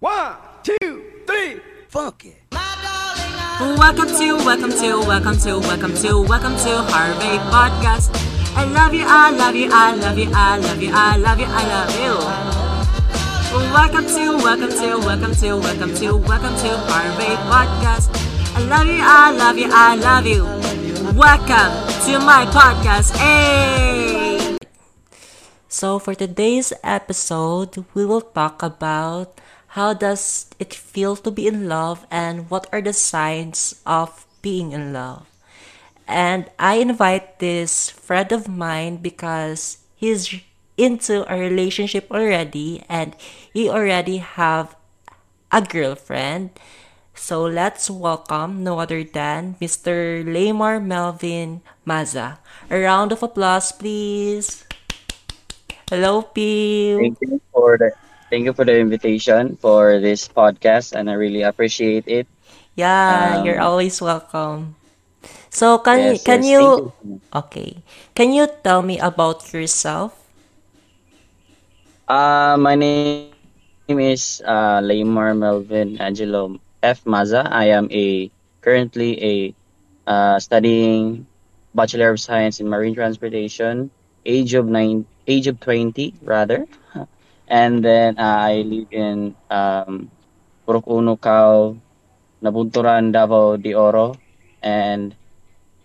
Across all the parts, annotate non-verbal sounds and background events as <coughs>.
One, two, three, funk it. Welcome to, welcome to, welcome to, welcome to, welcome to Harvey Podcast. I love you, I love you, I love you, I love you, I love you, I love you. Welcome to, welcome to, welcome to, welcome to, welcome to Harvey Podcast. I love you, I love you, I love you. Welcome to my podcast. Hey! So for today's episode, we will talk about how does it feel to be in love and what are the signs of being in love. And I invite this friend of mine because he's into a relationship already and he already have a girlfriend. So let's welcome no other than Mr. Lamar Melvin Maza. A round of applause, please. Hello, Pew. Thank you for the thank you for the invitation for this podcast, and I really appreciate it. Yeah, you're Um, always welcome. So can yes, can yes, you you. okay? Can you tell me about yourself? Uh, my name is uh, Laymar Melvin Angelo F. Maza. I am a currently a uh, studying Bachelor of Science in Marine Transportation, age of nine, age of twenty rather, and then uh, I live in um, Purok Uno, Cao, Nabunturan, Davao de Oro, and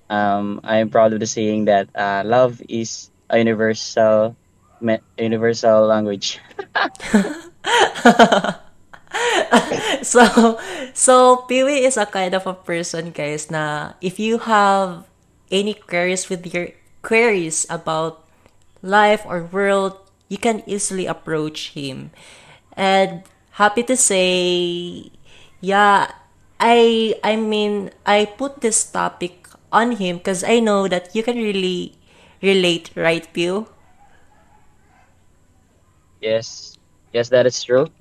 um, I am proud of the saying that uh, love is a universal universal language. <laughs> <laughs> so so Peewee is a kind of a person guys na if you have any queries with your queries about life or world you can easily approach him and happy to say yeah i i mean i put this topic on him because i know that you can really relate right Pew? Yes, yes, that is true.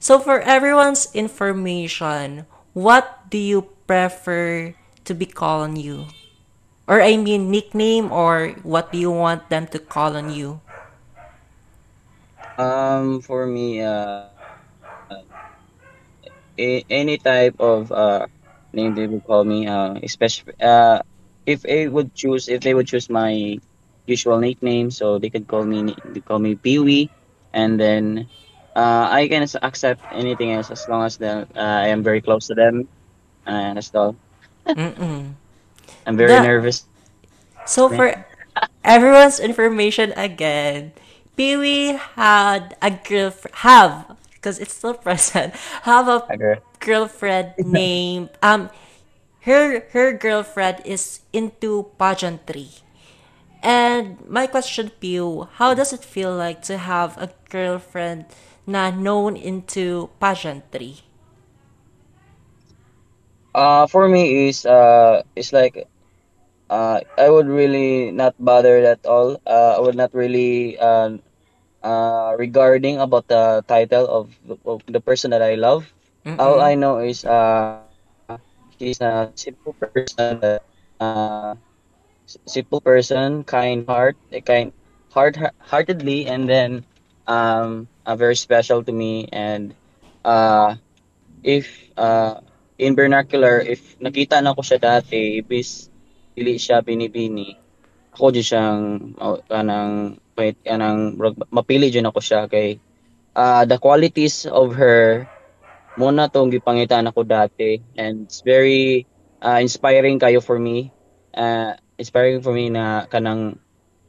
So for everyone's information, what do you prefer to be called on you? Or I mean nickname or what do you want them to call on you? Um, for me, uh, a- any type of uh name they would call me, uh, especially uh, if they would choose, if they would choose my usual nickname, so they could call me, they call me Pee Wee, and then uh, I can s- accept anything else as long as the, uh, I am very close to them, and that's all. Mm-mm. I'm very The, nervous. so for everyone's information again, Peewee had a girlfriend, have, because it's still <laughs> present, have a Okay. girlfriend <laughs> named, um, her, her girlfriend is into pageantry. And my question you, how does it feel like to have a girlfriend na known into pageantry? Uh, for me is uh, it's like uh, I would really not bother at all. Uh, I would not really uh, uh, regarding about the title of the, of the person that I love. All Mm-mm. I know is uh, he's a simple person, uh, simple person, kind heart, a kind heart heartedly, and then um, uh, very special to me. And uh, if uh, in vernacular, if nakita na ko siya dati, ibis dili siya binibini, ako di siyang oh, kanang wait kanang mapili dyan ako siya kay uh, the qualities of her muna tong gipangitan ako dati and it's very uh, inspiring kayo for me uh, inspiring for me na kanang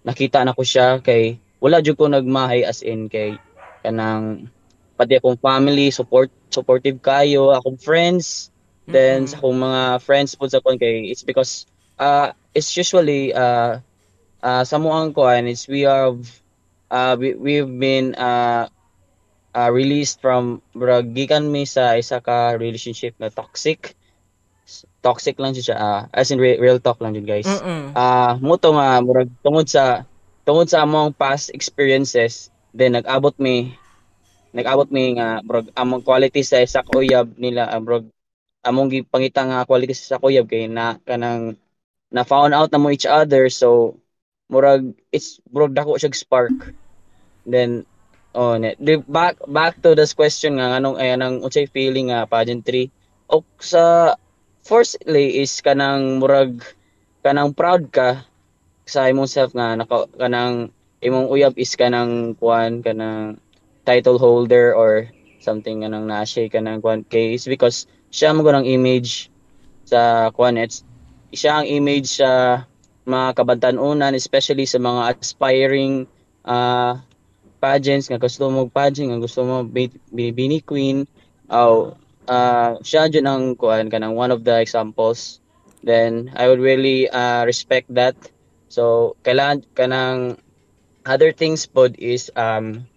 nakita na ko siya kay wala jud ko nagmahay as in kay kanang pati akong family support supportive kayo akong friends then sa Mm-mm. akong mga friends po sa kon kay it's because uh it's usually uh uh sa muang kuan is we are uh we, we've been uh, uh released from murag gikan mi sa isa ka relationship na toxic. Toxic lang siya ah, as in re- real talk lang jud guys. Ah mo to nga murag tungod sa tungod sa among past experiences then nag-abot mi nag-abot mi nga murag among quality sa isa ka uyab nila ah, murag among gipangita nga quality sa uyab kay na kanang na found out na mo each other so murag it's murag dako siya spark. Then oh ne di, back back to this question nga anong ay anong unsay feeling nga pageantry o sa firstly is kanang murag kanang proud ka sa imong self nga naka, kanang imong uyab is kanang kuan kanang title holder or something kanang na-share kanang kuan case because siya mo ng image sa kuan it's siya ang image sa mga kabantanunan especially sa mga aspiring uh, pageants nga gusto mo pageant nga gusto mo bini queen. Oh uh, siya dyan ang kuan kanang one of the examples. Then I would really uh, respect that. So kailangan kanang other things pod is um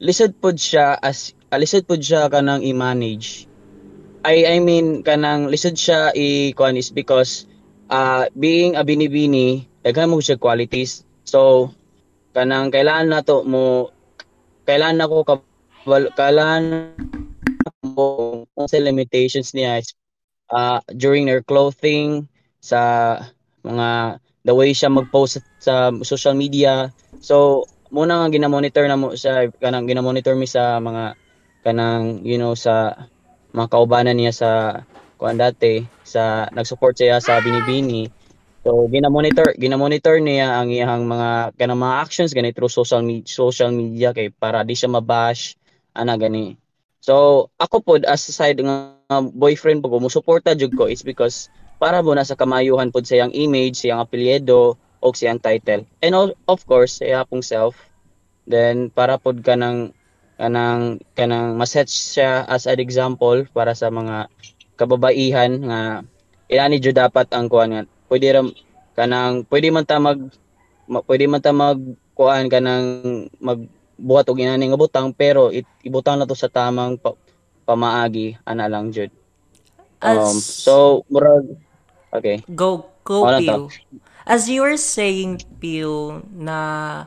lisod pod siya as uh, lisod pod siya kanang i-manage. I I mean kanang lisod siya i kuan is because uh, being a binibini daghan mo siya qualities. So kanang kailangan nato mo kailangan nako ka kailangan mo sa limitations niya is uh, during their clothing sa mga the way siya mag-post sa social media. So muna nga gina-monitor na mo sa kanang gina-monitor mi sa mga kanang you know sa mga kaubanan niya sa kuan dati sa nag-support siya sa Binibini. So gina-monitor gina-monitor niya ang iyang mga kanang mga actions gani through social media, social media kay para di siya mabash ana gani. So ako pod as side nga boyfriend po mo suporta jud ko is because para mo na sa kamayuhan pod sa iyang image, sa iyang apelyido o sa iyang title. And all, of course, sa iyang self. Then para pod ka ng kanang kanang maset siya as an example para sa mga kababaihan nga ilani jud dapat ang kuan nga pwede ra kanang pwede man ta mag ma, pwede man ta mag kuan kanang magbuhat og inani nga butang pero it, ibutang na to sa tamang pa, pamaagi ana lang jud um as, so murag okay. Go go Pew. as you were saying Pew na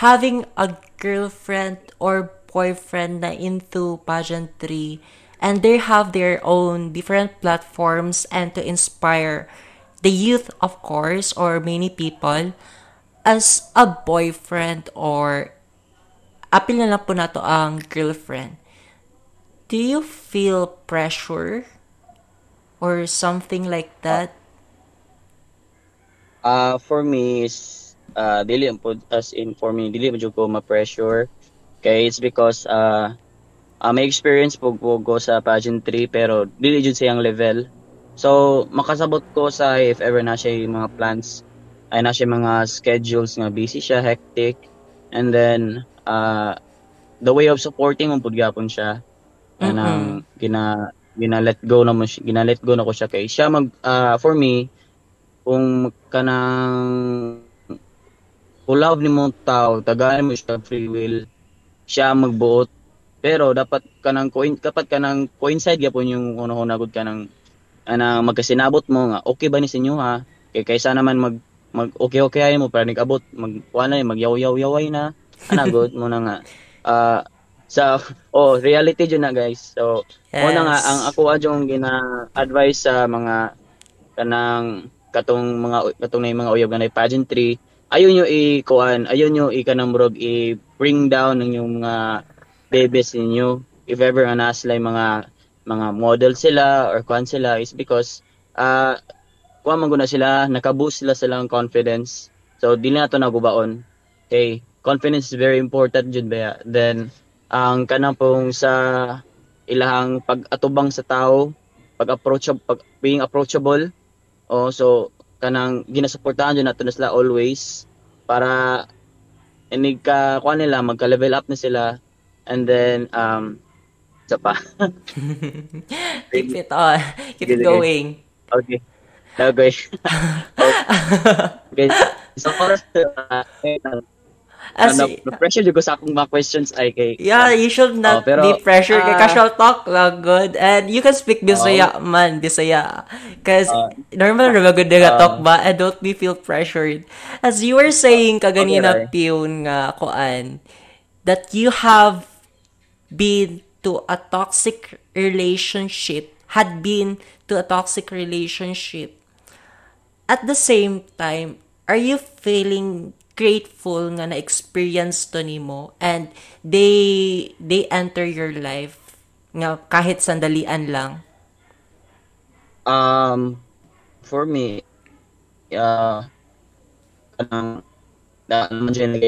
having a girlfriend or boyfriend na into pageantry and they have their own different platforms and to inspire the youth of course or many people as a boyfriend or apil na lang po nato ang girlfriend. Do you feel pressure or something like that? Uh for me is uh, dili po as in for me dili mo ko ma-pressure. Kay it's because uh, uh may experience po ko sa pageantry pero dili jud siyang level so makasabot ko sa if ever na siya yung mga plans ay na siya mga schedules nga busy siya hectic and then uh, the way of supporting mo pud gyapon siya kanang mm-hmm. gina gina let go na mo gina let go na ko siya kay siya mag uh, for me kung kanang love ni mong tao, tagaan mo siya free will, siya magbuot. Pero dapat kanang coin dapat kanang coincide gyapon yung uno nagod ka nang ana magkasinabot mo nga okay ba ni sa inyo ha? Kay kaysa naman mag mag okay okay ay mo para nigabot mag kuana mag yaw yaw yaway na anagod mo na nga. <laughs> Uh, sa <laughs> oh reality jud na guys. So yes. mo na nga ang ako adjong gina advice sa mga kanang katong mga katong na mga uyab nga pageantry ayun nyo i-kuan, ayun nyo i-kanamrog i-bring down ng yung mga bebes ninyo. If ever nga nasa mga mga model sila or kuan sila is because uh, kuan man na sila, nakaboost sila silang confidence. So, dili na to nagubaon. Okay, confidence is very important jud ba. Then, ang kanang pong sa ilahang pag-atubang sa tao, pag-approach pag being approachable. Oh, so kanang ginasuportahan jud nato na sila always para inig ka kuan nila magka-level up na sila and then um sa pa. <laughs> Keep it on. Keep it going. Okay. Okay okay. <laughs> So for us uh, As, ano, pressure ko sa akong mga questions ay kay Yeah, you should not oh, pero, be pressured. Uh, kay casual talk lang good. And you can speak Bisaya uh, man Bisaya. Cause uh, normal ra good nga uh, talk ba? And don't be feel pressured. As you were saying kaganina okay, piyon nga kuan that you have been to a toxic relationship had been to a toxic relationship at the same time are you feeling grateful nga na experience to nimo and they they enter your life nga kahit sandalian lang Um, for me, uh, kanang na naman dyan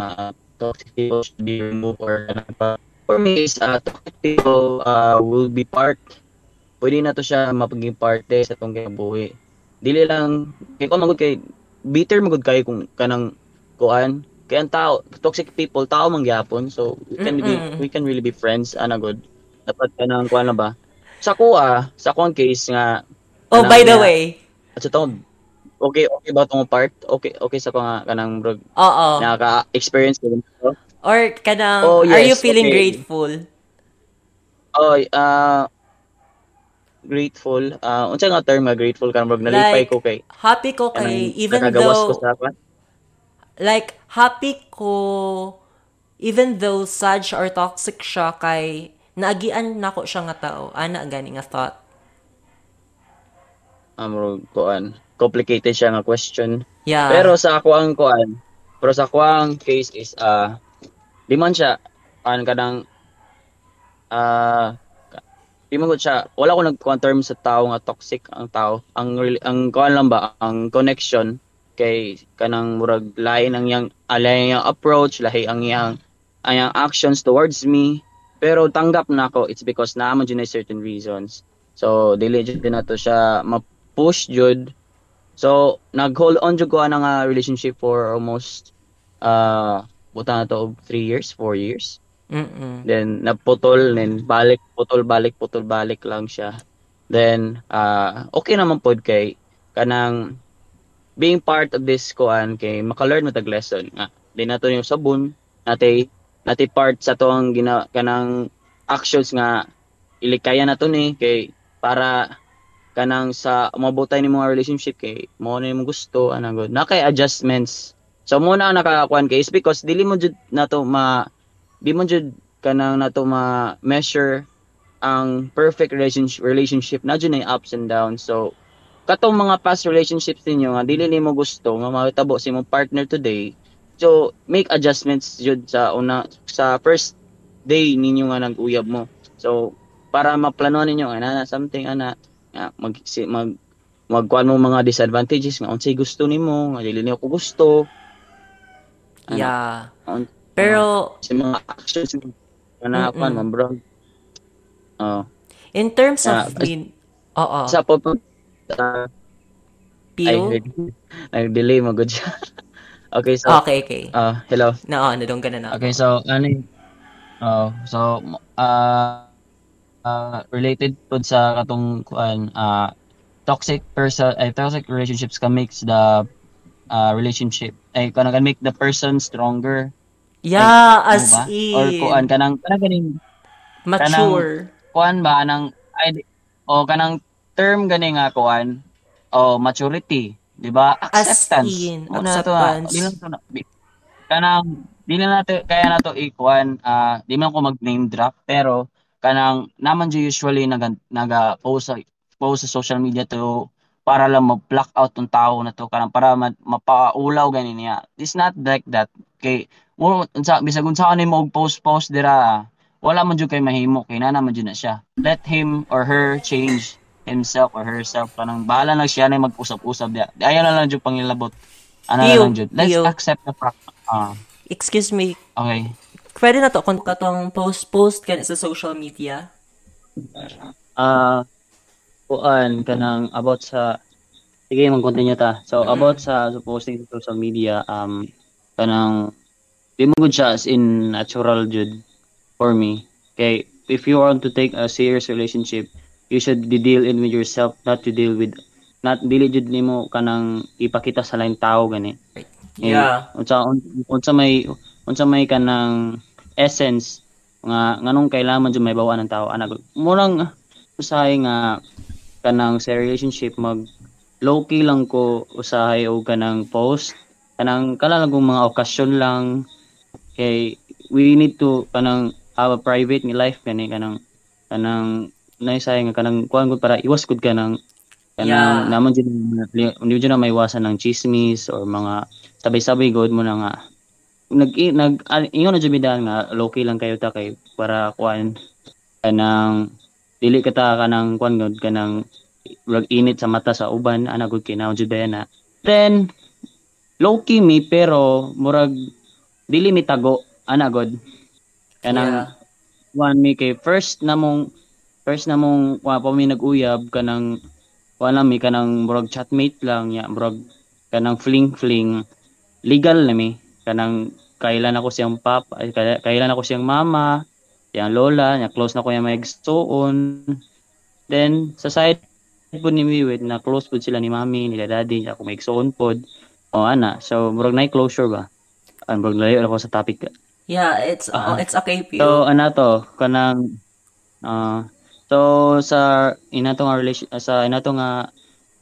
uh, toxic people should be removed or kanang pa. For me, is uh, toxic people uh, will be part. Pwede na to siya mapaging parte sa itong kinabuhi. Dili lang, kaya kung magod kay, bitter magod kayo kung kanang kuan. Kaya ang tao, toxic people, tao mangyapon. So, we can, be, Mm-mm. we can really be friends, ana good. Dapat ka nang kuan na ba? Sa kuha, sa kuang case nga, oh kanang by the nga- way at sa taon, okay, okay ba itong part? Okay, okay sa mga kanang bro, oo nakaka-experience ko dito. Or kanang Oh, are you yes, feeling okay. grateful Oh, uh, grateful. Uh, unsa nga term nga grateful ka bro? Nalipay Like, ko kay happy ko kay even nakagawas ko though sa kwan. like happy ko even though sad or toxic siya kay naagian nako siya nga tao ana gani nga thought Um, bro, kuan. Complicated siya nga question. yeah Pero sa ako ang kuan, pero sa ako ang case is uh, di man siya an kanang ah man gud siya. Wala ko nagkuan term sa tao nga toxic ang tao. Ang ang kuan lang ba ang connection kay kanang murag lain ang yang alay ang approach lahi ang yang ang yang actions towards me. Pero tanggap na ako it's because naaman dyan na certain reasons. So dili jud na to siya ma-push jud So, nag-hold on jud ko ana nga relationship for almost uh buta na to og 3 years, 4 years. mm Then naputol, then balik, putol, balik, putol, balik lang siya. Then uh okay naman pod kay kanang being part of this kuan kay maka-learn mo tag lesson nga. Di na to yung sabon, natay natay part sa to ang gina kanang actions nga ilikaya na to ni kay para kanang sa umabotay ni mga relationship kay mo na yung gusto ana good na kay adjustments so mo na ang nakakuan kay is because dili mo jud na to ma di mo jud kanang na to ma measure ang perfect relationship relationship. Na jud ups and downs. So katong mga past relationships ninyo nga dili nimo gusto nga mahitabo sa imong partner today. So make adjustments jud sa una sa first day ninyo nga nag-uyab mo. So para maplanuhan ninyo ana na something ana. Mag mag magkuan mo mga disadvantages nga unsay gusto nimo nga dili niyo ko gusto Ano? yeah Un- pero si mga actions na Mm-mm. bro oh in terms Yeah, of min oo sa po uh, ay Pio? nag-delay mo good siya <laughs> okay so okay okay uh, hello na oh, nadong ka na na Okay, so ano yun? Oh, so uh, uh, related po sa katong uh, toxic person ay toxic relationships can makes the uh, relationship. Ay kana can make the person stronger. Yeah ano as ba? in. Or kuan kanang kanang ganing mature. kuan ba anang ay o kanang term gani nga kuan o maturity di ba? As acceptance. In, Una na to na, acceptance. di lang to kanang di na nato kaya na to ikuan ah di man ko mag name drop pero kanang naman usually naga naga post sa post sa social media to para lang ma-block out tong tao na to kanang para ma, mapaulaw gani niya. It's not like that. Kay mo unsa bisag unsa ani mo post post dira wala man jud kay mahimo kay na naman jud na siya. Let him or her change himself or herself. Kanang bahala na siya na mag-usap-usap dia ayan na lang jud pangilabot ano na lang jud. Let's ew. accept the fact. Ah. Excuse me. Okay. Pwede na to kung katong post post ka sa social media? Ah, kuan kanang about sa sige mag-continue ta. So about sa posting sa social media um kanang di mo gud siya as in natural jud for me. Okay, if you want to take a serious relationship, you should be deal in with yourself, not to deal with not dili jud nimo kanang ipakita sa lain tao gani. Yeah. unsa un- unsa may unsa may kanang essence nga nganong kailangan jud may bawaan ng tao ana murang usahay nga kanang sa relationship mag low key lang ko usahay og kanang post. Kanang kala lang kung mga okasyon lang. Kay we need to kanang have a private nga life gani kanang kanang naisay nga kanang kuan gud para iwas gud kanang Yeah. Kanang namon jud hindi jud na maiwasan ng chismis or mga sabay-sabay god mo na nga. Nag nag ah, ingon na jud nga low key lang kayo ta kay para kuan kanang dili ka ta kanang kuan god kanang rag init sa mata sa uban ana gud kay naon jud na. Then low key mi pero murag dili mi tago ana god kanang Yeah. one mi kay first namong first namong wa pa mi nag-uyab kanang wala mi kanang murag chatmate lang ya murag kanang fling fling legal na mi kanang kailan ako siyang pap ay, kaya- kailan ako siyang mama siyang lola nya close na ko yung mga igsuon then sa side po ni Wiwit na close po sila ni mami nila daddy ako may igsuon pod o ana. So murag na closure ba? Ang murag layo ako sa topic. Yeah, it's oh, Ah. it's okay, Pew. So ano to kanang ah so sa inato nga relation sa inato nga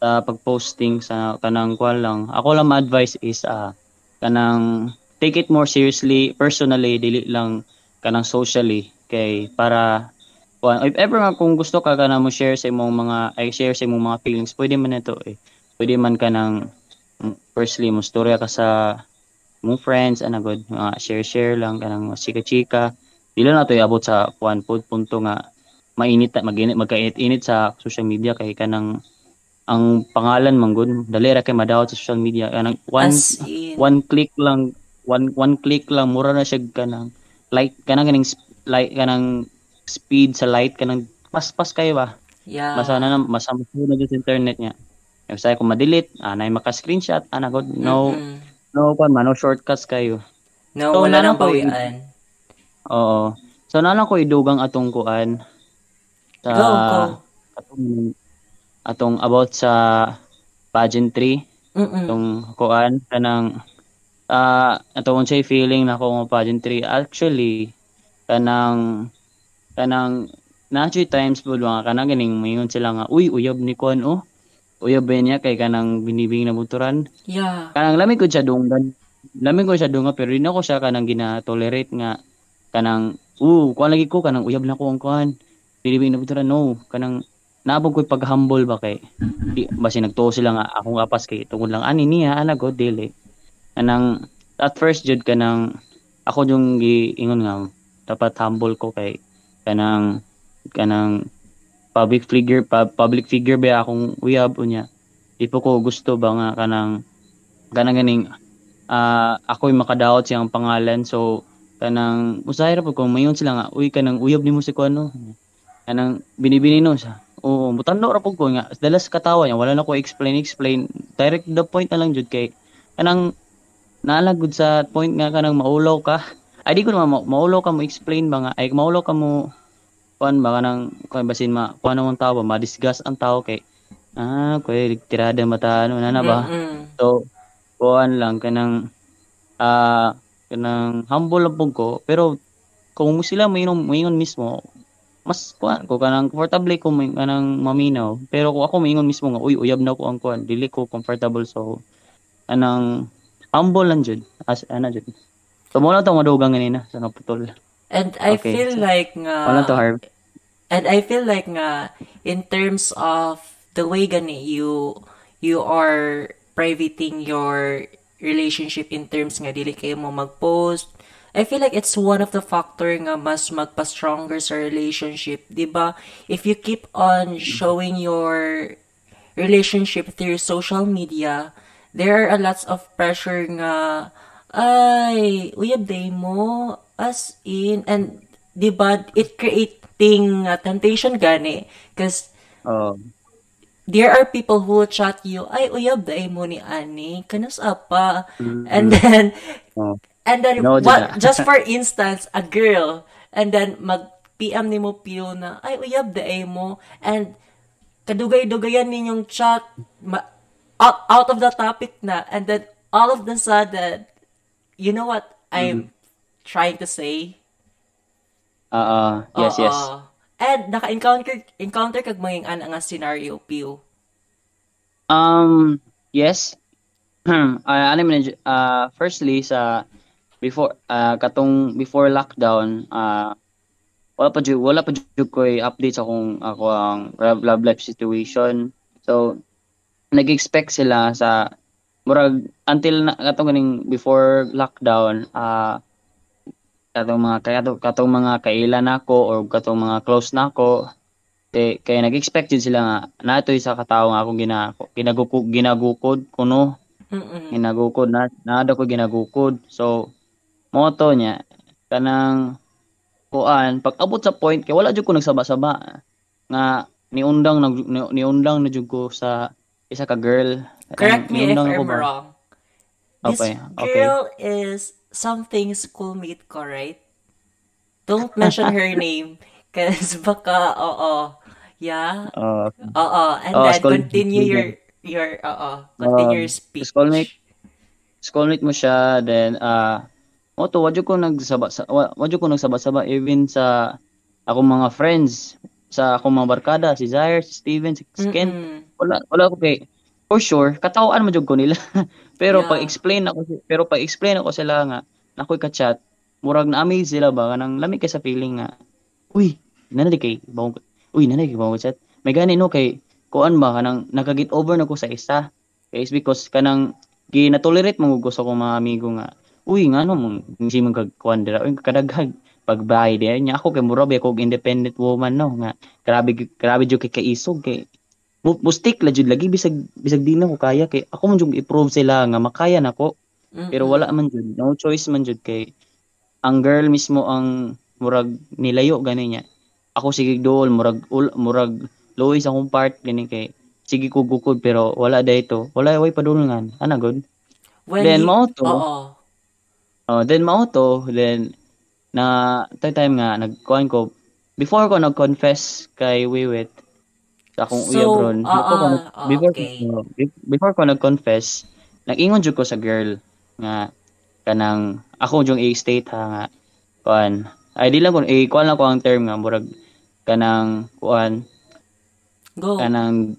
ah, pag-posting sa kanang kwal lang ako lang ma-advise is ah kanang take it more seriously personally dili lang kanang socially kay para kuan if ever nga kung gusto ka kana mo share sa imong mga ay share sa imong mga feelings pwede man ito eh. Pwede man kanang mm, firstly mo storya ka sa mong friends ana good. Mga share share lang kanang mga chika-chika. Dili na to iabot sa kuan pod punto nga mainit maginit magkainit-init sa social media kay kanang ang pangalan man gud dali ra kay madawat sa social media. Kanang one in, one click lang one one click lang mura na siya kanang light kanang ganing light kanang speed sa light kanang pas-pas kayo ba yeah. masana na masama na sa internet niya If say kung ma-delete anay maka-screenshot ana god no Mm-mm. no kuan man no shortcuts kayo No, So, wala nang ko bawian. Oo. So na lang ko idugang atong kuan sa Go, go. atong atong about sa pageantry, Mm-mm. atong kuan kanang ah atong unsay feeling na ko pageantry actually kanang kanang natural times po mga kanang ganing mayon sila nga uy uyab ni kuan oh. Uyab ba niya? Kay kanang binibing na buturan. Yeah. kanang lamig ko siya dunggan lamig ko siya dunga pero di na ko siya kanang gina-tolerate nga kanang uh kuan lagi ko kanang uyab na ko ang kuan. Dili na butura no kanang nabog ko pag-humble ba kay? Di basi nagtuo sila nga akong apas kay tungod lang ani niya ana god dili. Kanang at first jud kanang ako yung giingon nga dapat humble ko kay kanang kanang public figure pub- public figure ba akong uyab unya? Di po ko gusto ba nga kanang kanang ganing ah ako'y makadaot siyang pangalan. So kanang usahay ra po kung mayon sila nga uy kanang uyab nimo si kuano kanang binibini no siya. Oo mutando ra po ko nga. Dalas katawa niya wala na ko explain explain. Direct the point na lang jud kay kanang naalagod sa point nga kanang maulaw ka ay di ko naman ma- maulaw ka mo explain ba nga? Ay maulaw ka mo kuan ba kanang kuan basin ma kuan ang tao ba? Ma-discuss ang tao kay ah kuy tirada mata ano na na ba? Mm-mm. So, kuan lang kanang ah kanang humble lang pug ko. Pero kung sila maingon maingon mismo mas kuan ko kanang comfortable ko may kanang maminaw. Pero kung ako maingon mismo nga uy uyab na ko ang kuan dili ko comfortable. So kanang humble lang jud as ana jud so mo lang to madugang ganina sa naputol And I Okay, feel so- like nga wala to harv And I feel like nga in terms of the way gani you you are privating your relationship in terms nga dili kayo mo mag-post. I feel like it's one of the factor nga mas magpa-stronger sa relationship, 'di ba? If you keep on showing your relationship through social media, there are a lots of pressure nga ay, uyab day mo. As in and 'di ba it creating uh, temptation gani? Because oh. there are people who will chat you ay uyab day mo ni ani kanas apa? And then oh. and then No, what, just for <laughs> instance a girl and then mag PM ni mo piyo na ay uyab day mo. And kadugay-dugayan ninyong chat ma- out, out of the topic na. And then all of the sudden you know what I'm trying to say ah ah, yes yes Oo. And naka-encounter encounter kag ana nga scenario piyo. Um, yes. uh, <clears throat> ano man, uh, firstly, sa before, uh, katong before lockdown, uh, wala pa jud wala pa jud ko update sa akong ako ang love, life situation. So nag-expect sila sa murag until na katong ganing before lockdown ah katong mga katong, katong mga kailan nako or katong mga close nako eh, kaya nag-expect yun sila nga natoy sa katawo nga akong gina ginagukod ginagukod kuno. Mm-mm. ginagukod na naada ko ginagukod. So moto niya kanang kuan pag abot sa point kay wala jud ko nagsaba-saba nga niundang nag ni- niundang na jud ko sa isa ka girl Correct me if ako I'm ba? wrong. This Okay, okay. girl is something schoolmate ko, right? Don't mention her <laughs> name. Cause baka, oo. Yeah. Uh, Oo. And Oh, then continue your, your, oo. Continue your Um, speech. schoolmate. schoolmate mo siya then ah uh, to wadyo ko nagsaba sa wa- wadyo ko nagsaba-saba even sa akong mga friends sa akong mga barkada si Zaire, si Steven, si Ken Mm-mm. wala wala ko kay for sure. Katawan mo jud ko nila. <laughs> Pero Yeah. pag explain ako pero pag explain ako sila nga nakoy ka chat murag na amaze sila ba? Kanang lami kay sa feeling nga uy nanadi kay bawong uy nanadi kay bawong chat. May gani no kay kuan ba? Kanang nagka-get over na ko sa isa. Kay is because kanang ginatolerate mo gusto ko mga amigo nga uy nga no mong hindi mo kagkuan dira? Uy kadaghag pagbayad eh nya ako kay murabi ako independent woman no nga grabe grabe jud kay kaisog kay bu- bustik la jud lagi bisag bisag di na ko kaya kay ako man jud i-prove sila nga makaya nako pero Mm-mm. wala man jud no choice man jud kay ang girl mismo ang murag nilayo gani niya. Ako sige dool murag ul, murag luoy sa akong part gani kay sige ko gukod pero wala dayto wala way padulungan ana god When then he- mao to. Oo. Oh, then mao to, then na time nga nagkuan ko before ko nag-confess kay Wiwit sa akong So, uyabron. ah, before ko, ah, nag- ah, before, okay. ko, before ko nag-confess, nag-ingon jud ko sa girl nga kanang ako jung i-state ha nga kuan. Ay di lang ko i kuan lang ko ang term nga murag kanang kuan Go. kanang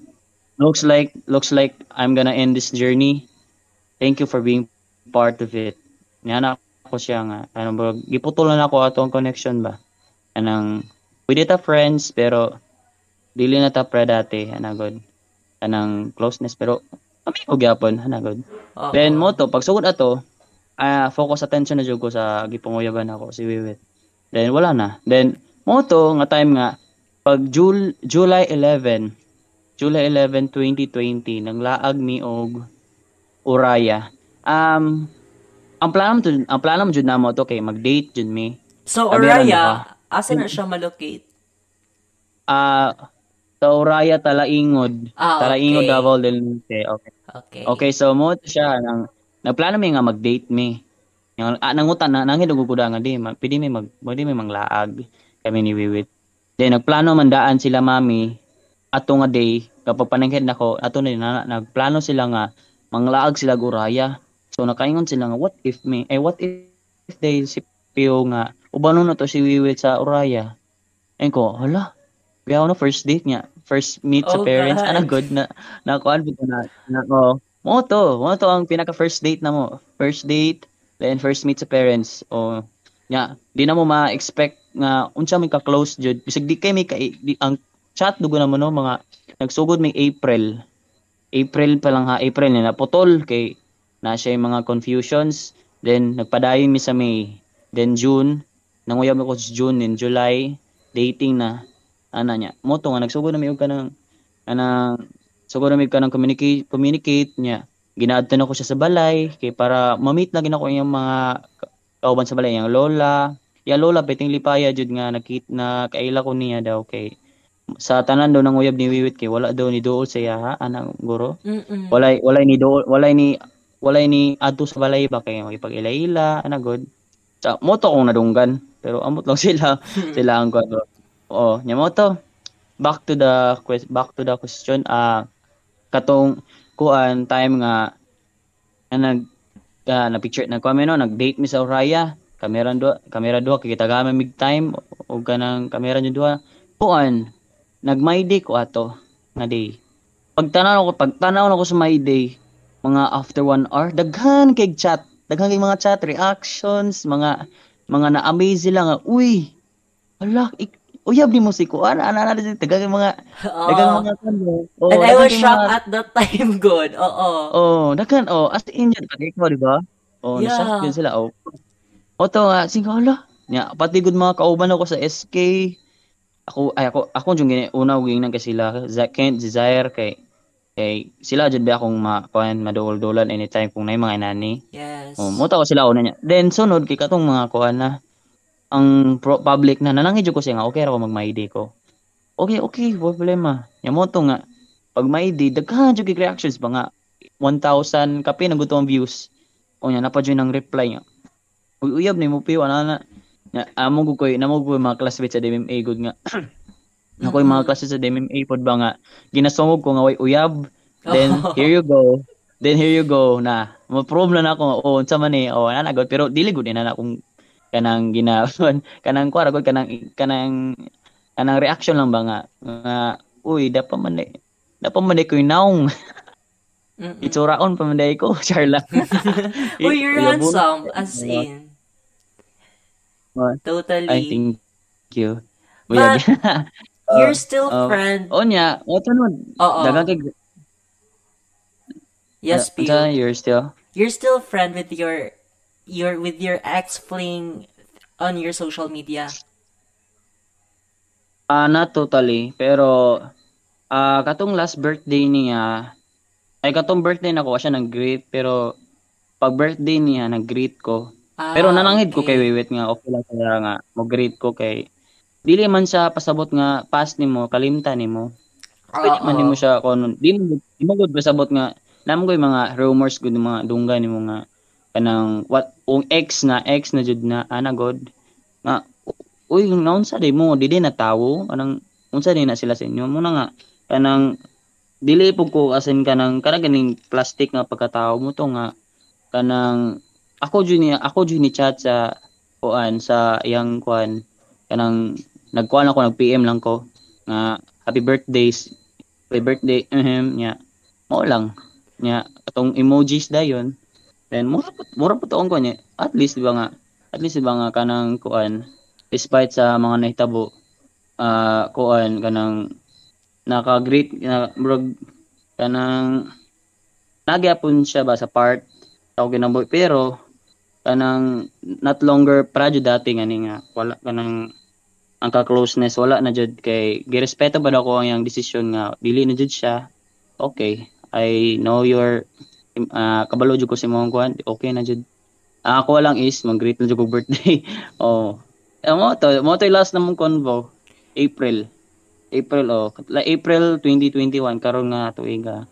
looks like looks like I'm gonna end this journey. Thank you for being part of it. Niya na ako siya nga ano ba giputol na ako ato ang connection ba. Anang we did friends pero dili na ta pre dati anagod. Anang closeness pero kami ko gyapon anagod. Oo. Then mo to pag sugod ato ah focus attention na jud ko sa gipanguyaban ako si Wiwit. Then wala na. Then mo to nga time nga pag Jul July 11 July 11 2020 naglaag mi og Uraya. Um ang plano jud- ang plano mo jud namo to kay mag-date jud mi. So, ba? asa na siya malocate? Ah sa Uraya Talaingod. Ah, Talaingod okay. Davao del Norte. Okay. Okay. Okay, so mo siya nang nagplano mi nga mag-date mi. Yang ah, nangutan na nangin og kuda nga di mag pidi mi mag pwede mi manglaag kami ni Wiwit. Then nagplano man daan sila mami ato nga day kapag panangkit nako ato na na nagplano sila nga manglaag sila guraya. So nakaingon sila nga what if me eh what if, they si Pio nga ubano na to si Wiwit sa Uraya. Ayun ko, hala, Kaya na first date niya. First meet sa Oh, parents. God. Ano good na na kuan ko na na oh, mo to, mo to ang pinaka first date na mo. First date, then first meet sa parents. O nya, di na mo ma-expect nga unsa may ka-close jud. Bisag di kay may ka, di, ang chat dugo na mo no mga nagsugod may April. April pa lang ha, April na naputol kay na siya yung mga confusions. Then nagpadayon mi sa May. Then June, nanguyab ako sa June and July, dating na ana niya. Mo to nga nagsugod na mi og kanang anang sugod na mi kanang communicate communicate niya. Ginaadto na ko siya sa balay kay para ma-meet na gina ko yung mga ka- kauban sa balay, yung lola. Ya lola beting lipaya jud nga nakit na kaila ko niya daw kay sa tanan daw nang uyab ni Wiwit kay wala daw ni duol sa iya ha anang guro. Mm-mm. Walay walay ni duol walay ni walay ni adto sa balay ba kay makipag-ila-ila ana god. Sa moto kong nadunggan pero amot lang <laughs> sila sila ang kwado. Oo, nya mo to. Back to the quest back to the question ah katong kuan time nga na nag uh, na picture na kami no nag-date mi sa Uraya kamera do kamera do kay kita gamay mig time o kanang kamera nyo duha. Kuan nag my day ko ato nga day. Pagtanaw ko pagtanaw na ko sa my day mga after one hour daghan kay chat daghan kay mga chat reactions mga mga na-amaze sila nga uy ala ik, uyab ni mo si kuan ana ana si tagang mga Oo. dagang mga kano. Oh, And I was shocked mga- at that time, good. Oo. Oh, dagan oh, as in yun pati ko, di ba? Oh, Yeah. nashock yun sila. Oh. O to nga, sige hala. Nya, pati gud mga kauban ako sa SK. Ako ay ako ako jung gini una ug nang sila Kent Desire kay kay sila jud ba akong ma kuan madol-dolan anytime kung nay mga inani. Yes. Oh, mo ko sila una niya. Then sunod kay katong mga kuan na ang pro- public na nanangid ko siya nga okay ra ko mag ID ko. Okay, okay, wala problema. Nya mo to nga pag may ID daghan jud reactions ba nga 1,000 kape na gutong views. O nya napa jud nang reply nga. Uy, uyab ni mo piwa na na. Nya amo ko koy namo ko mga classmates sa DMMA good nga. <clears throat> Na koy mga klase sa DMMA pod ba nga ginasungog ko nga way uyab. Then <laughs> here you go. Then here you go na. Mo-prove na na ako oh unsa man ni oh ana god pero dili gud na na akong kanang gina <laughs> kanang kuara gud kanang kanang kanang reaction lang ba nga nga uy dapat man ni dapat man ko naong Mm-mm. itsuraon pa man day ko <laughs> charla. <laughs> Oh, you're handsome, as in. What? Totally. I thank you. But. You're still uh, friend. o nya, o tanod. Oo. Dagang kay Yes, uh, you're still You're still friend with your your with your ex fling on your social media. Ah, not totally. Pero, ah, katong last birthday niya, ay katong birthday na ko, siya nag-greet, pero pag birthday niya, nag-greet ko. Ah, Pero nanangid ko okay. kay Wiwit nga, okay lang kaya nga, mo-greet ko kay, dili man siya pasabot nga, pass ni mo, kalimta ni mo. Pwede man ni mo siya, kung di mo, di mo good pasabot nga, naman ko yung mga rumors good, mga dungga ni mo nga, kanang, what, ung ex na, ex na jud na, ana god, nga, uy, naunsa di mo, di di na tawo, kanang, unsa di na sila sa inyo, muna nga, kanang, dili po ko asin kanang kanang ganing plastic nga pagkatao mo to nga kanang ako jud ni ako jud ni chat sa kuan sa iyang kuan. Kanang nagkuan ako nag PM lang ko. Nga happy birthdays happy birthday ehem <laughs> nya. Mo lang nya. Atong emojis dayon then mura po mura po taong nya at least di ba nga at least di ba nga kanang kuan despite sa mga nahitabo ah kuan kanang naka-greet na murag kanang nagyapon siya ba sa part sa ginaboy pero kanang not longer prajo dati ngani nga wala kanang ang ka-closeness wala na jud. Kay girespeto ba ako ang iyang desisyon nga dili na jud siya? Okay I know your uh, kabalo jud ko si mong kuan okay na jud. Ang ako lang is mag-greet na jud ko birthday. <laughs> Oh. Eh, mo to mo to last na mong convo. April. April oh. Like April 2021 karon nga tuiga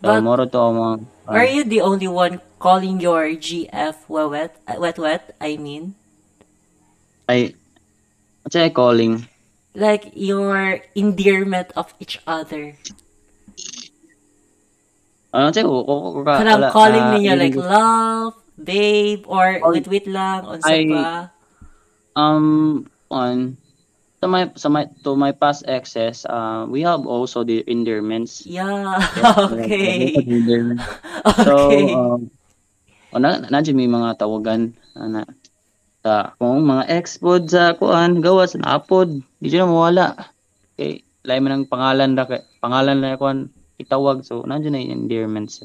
so But- moro to mga ah, Are you the only one calling your GF wet wet wet? I mean, ay what's I calling? Like your endearment of each other. Ano say ko ko ko ka Kanang wala, calling ah, ninyo like love, babe, or wait wait lang, unsa I- pa? um on sa my sa my to my past exes uh we have also the endearments Yeah, <laughs> okay. endearments. <laughs> so Okay. um o na nandiyan may mga tawagan ana sa kung mga ex pod sa kuan gawas na apod di siya na mawala kay lain man ang pangalan ra pangalan na kuan itawag so nandiyan na yung endearments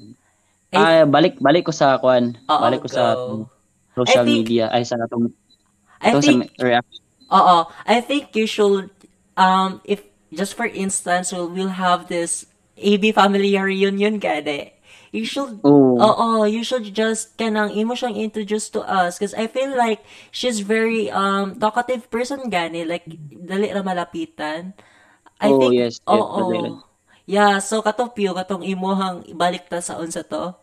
I- ay balik balik ko sa kuan Oo, balik ko sa go. social I think- media ay sa atong I think sa reaction Oo. I think you should, um, if, just for instance, we'll, we'll have this AB family reunion gade. You should, Oo. oo, you should just kanang imo siyang introduce to us because I feel like she's very um talkative person gani like dali ra malapitan. I Oh, think yes, yes, oo. Yeah, so katong piyo katong imuhang ibalik ta sa unsa to.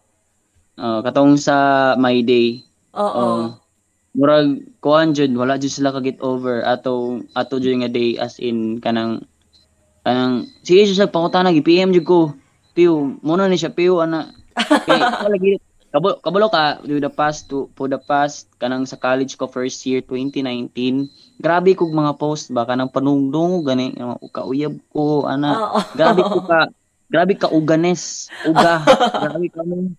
Uh, katong sa My Day, Oo. um, murag kuan jud wala jud sila ka get over ato ato jud nga day as in kanang kanang sige siya sa pangutana gi PM jud ko. Piu, mo na ni siya piu ana. <laughs> Kay wala gid kabalo, kabalo ka with the past to for the past kanang sa college ko first year 2019 grabe kog mga post ba kanang panungdong gani kauyab ko ana Oo. grabe ko <laughs> ka grabe ka uganes uga <laughs> grabe ka mo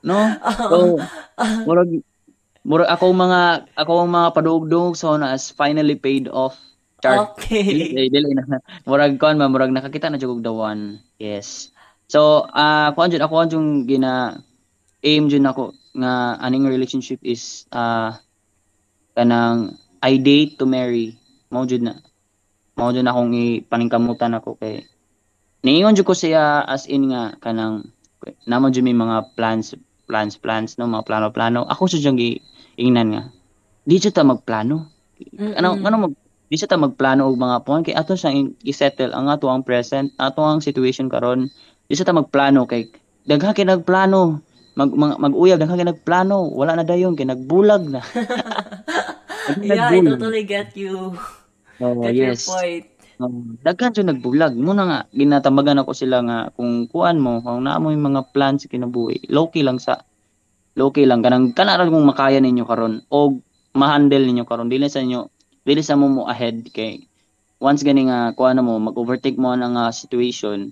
no so murag murag ako mga ako ang mga padugdog so na as finally paid off Char. Okay. Dili, dili na. <laughs> Murag kon ma murag nakakita na jud one. Yes. So, ah uh, kuan jud ako ang gina aim jud nako nga aning relationship is ah uh, kanang I date to marry. Mao jud na. Mao jud na akong ipaningkamutan ako kay Niingon jud ko siya as in nga kanang namo jud may mga plans plans plans no mga plano plano. Ako sa jud ingnan nga. Di jud ta magplano. Ano ano mag di ta magplano og mga puan kay ato sa i-settle ang ato ang present, ato ang situation karon. Di ta magplano kay daghan kay nagplano. Mag, mag mag-uyab daghan kay nagplano, wala na dayon kay nagbulag na. <laughs> yeah, I totally get you. <laughs> Oh, get yes. your point. Um, daghan jud nagbulag. Muna nga ginatambagan ako sila nga kung kuan mo, kung naa mo yung mga plans kinabuhi, low key lang sa low key lang kanang kana ra kung makaya ninyo karon og ma-handle ninyo karon dili sa inyo dili sa mo mo ahead kay once gani nga kuha na mo mag-overtake mo ang uh, situation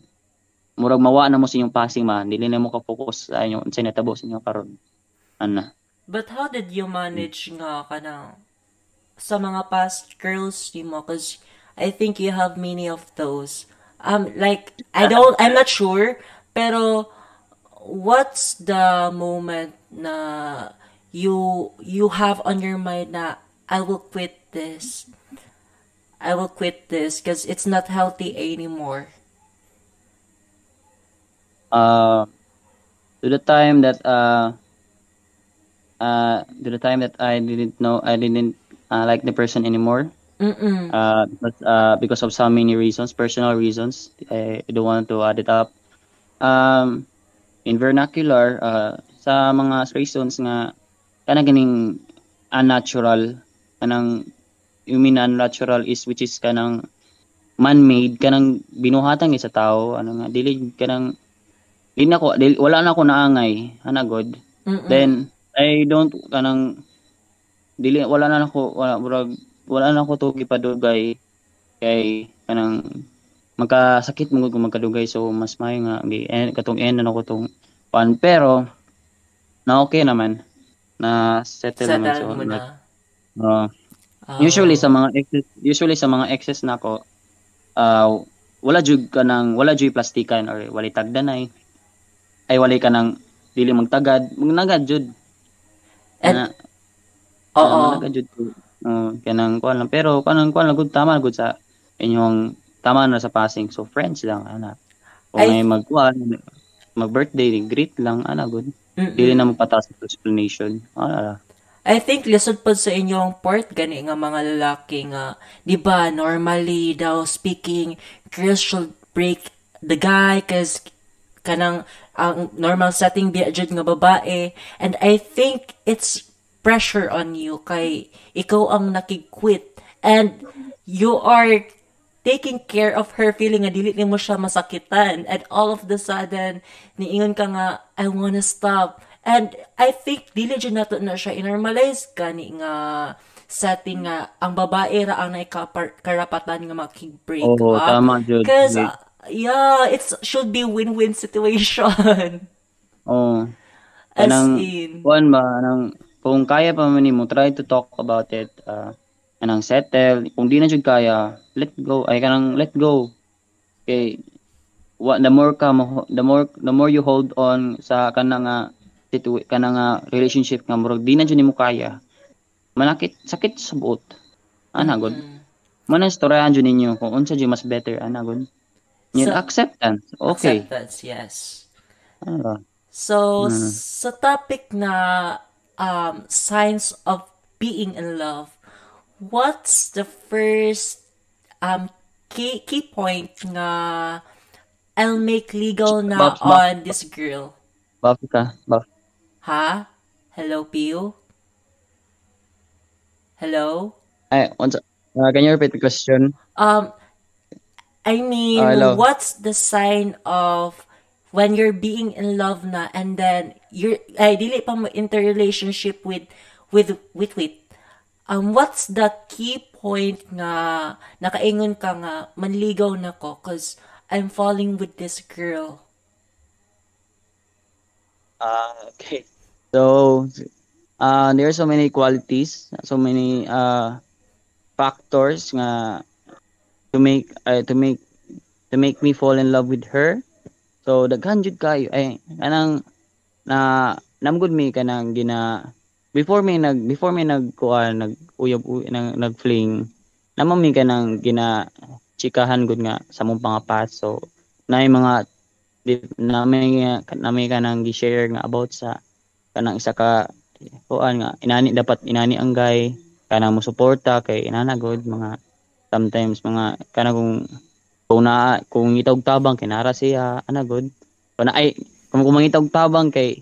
murag mawa na mo sa inyong passing man dili na mo ka focus sa inyo sa natabo sa inyo karon ana but how did you manage nga kanang sa mga past girls mo cause I think you have many of those um like I don't I'm not sure pero what's the moment na you you have on your mind na I will quit this. I will quit this because it's not healthy anymore. Uh, to the time that uh, uh, to the time that I didn't know, I didn't uh, like the person anymore. Mm-mm. Uh, but uh, because of so many reasons, personal reasons, I don't want to add it up. Um, in vernacular, uh, sa mga reasons nga kanang ganing unnatural kanang you mean unnatural is which is kanang man-made kanang binuhatang sa tao ano nga dili kanang dili na ko dili, wala na ako naangay ana god then I don't kanang dili wala na ako wala murag wala na ako to gipadugay kay kanang magkasakit mo kung magkadugay so mas mayo nga gi eh, katong end na ako tong pan. Pero na okay naman. Na settle, Settle naman so mo na. uh, Ah. usually sa mga exes, usually sa mga exes nako uh, wala jud ka nang wala jud plastikan or wala tagdanay. Ay wala ka nang dili magtagad. Magnagad jud. And- Oo. uh, magnagad jud uh, kanang kuan lang. Pero kanang kuan lang. Gud tama gud sa inyong tama na sa passing. So friends lang ana. Kung Ay- may magkuan mag birthday greet lang ana gud dili na magpataas ng explanation. Ana. I think lisod pa sa inyong part gani nga mga lalaki nga, 'di ba, normally daw speaking, girls should break the guy cause kanang ang normal setting biya jud nga babae. And I think it's pressure on you kay ikaw ang nakig-quit and you are taking care of her feeling nga dili nimo siya masakitan and all of the sudden niingon ka nga I wanna stop and I think dili jud nato na siya inormalize kani nga setting nga ang babae ra ang karapatan nga makig-break Oo, up tama, Jud. Cause, uh, yeah, it should be win-win situation. <laughs> oh As Kanang- in. kuan ba nang kung kaya pa man nimo try to talk about it uh, kanang settle. Kung di na jud kaya let go. Ay kanang let go. Kay what the more ka mo the more the more you hold on sa kanang nga situ kanang nga relationship nga murag di na jud nimo kaya. Manakit sakit sa buot. Ana god man storyahan jud ninyo kung unsa jud mas better ana god Yun, So- acceptance. Okay. Acceptance, yes. Ah, So, Mm. sa topic na um, signs of being in love, what's the first um, key, key point nga I'll make legal na Bob, Bob. on this girl? buff ka buff Ha? Hello, Pio? Hello? ay unsa uh, can you repeat the question Um, I mean, hello. what's the sign of when you're being in love na and then you're ay dili pa mo interrelationship with with with with um what's the key point nga nakaingon ka nga manligaw na ko cause I'm falling with this girl. Uh, okay. So, uh, there are so many qualities, so many uh, factors nga to make uh, to make to make me fall in love with her so daghan jud kayo. Ay kanang na namgud mi kanang gina before me nag before me nag kuan nag uyab uy, nag, nag fling naman mi kanang gina chikahan gud nga sa mong pangapas so na mga di, na may na may kanang gi-share nga about sa kanang isa ka kuan nga inani dapat inani ang guy kanang mo suporta kay inana good mga sometimes mga kanang kung kung na kung itog tabang kinara siya ana good. Kung na ay kung mangitog tabang kay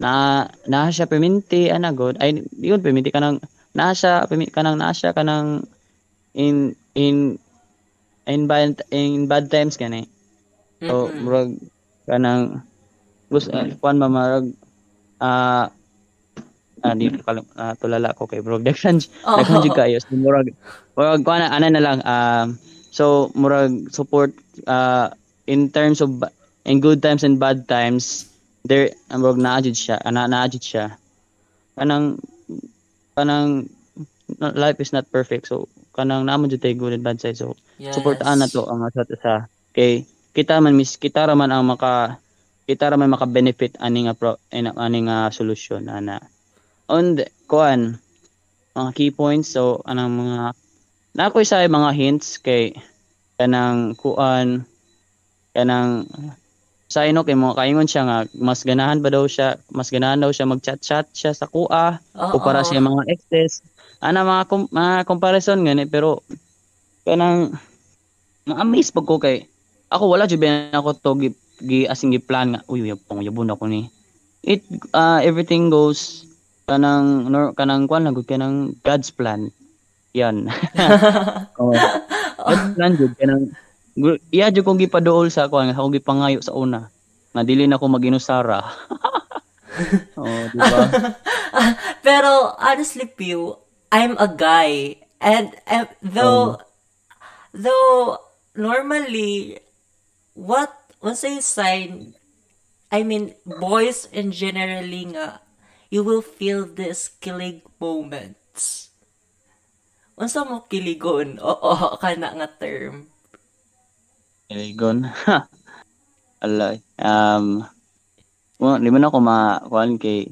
na na siya perminti ana good. Ay yun perminti kanang na siya perminti kanang na siya kanang in in in bad in bad times kani so Mm-mm. murag kanang gusto uh, kuan mamarag ah ah di kalim ah, tulala ko kay bro daghan Oo. daghan jud kayo so murag murag kuan ana na lang um so murag support uh, in terms of in good times and bad times there murag naa jud siya ana naa jud siya. Kanang kanang life is not perfect. So kanang naman jud tay good and bad side. So Yes. suportahan na to ang sa isa. Kay kita man mis kita ra man ang maka kita ra man maka benefit aning apro in- aning uh, solusyon ana. On the, kuan mga key points. So anang mga na ako isa mga hints kay kanang kuan kanang sa ino kay mo kaingon siya nga mas ganahan ba daw siya mas ganahan daw siya mag-chat-chat siya sa kuha o para sa mga exes. Ana mga kom- mga comparison gani pero kanang ma-amaze pag ko kay ako wala jud ako to gi, gi asing gi plan nga uy yapong yabon ako ni. It uh, everything goes kanang nor, kanang kwan lang kanang God's plan yan. <laughs> Oh plan jud. Kanang iya jud kong gipaduol sa kwan ako gipangayo sa una nga dili na ako maginusara. <laughs> Oh di ba? <laughs> Pero honestly, Pew, I'm a guy. And uh, though, though normally, what, once I sign, I mean, boys in generally nga, you will feel this kilig moments. Unsa mo kiligon? Oo, <laughs> kana nga term. Iligon. <laughs> Alay. Um, well, di man ako ma-kuhan kay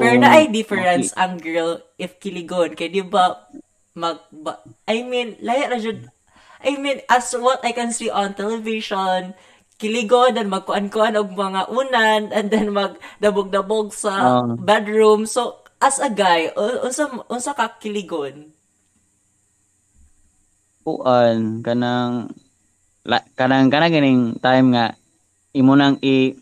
Pero na ay difference ang girl if kiligon. Kaya di ba, mag, ba, I mean, lahi ra jud I mean, as what I can see on television, kiligon, and magkuan-kuan og mga unan, <laughs> and then magdabog-dabog sa Ah. bedroom. So, as a guy, un- unsa, unsa ka kiligon? kuan kanang la, kanang kanang ganing time nga imo nang i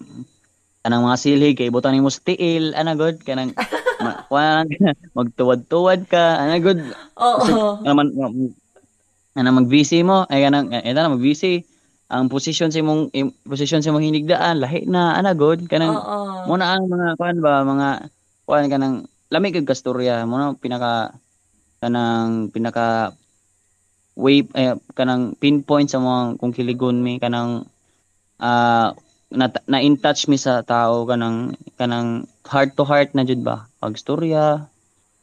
kanang mga silhig kay ibutan nimo sa tiil ana god kanang <laughs> ma, kuan <laughs> magtuwad-tuwad ka ana god Oo. naman ana mag-VC mo ay kanang eh na mag-VC ang position sa imong im, position sa imong hinigdaan lahi na ana god kanang mo na ang mga kuan ba mga kuan kanang lamig kag kasturya mo na pinaka kanang pinaka way eh, kanang pinpoint sa mga kung kiligon mi kanang ah na, na in touch mi sa tao kanang kanang heart to heart na jud ba? Pag storya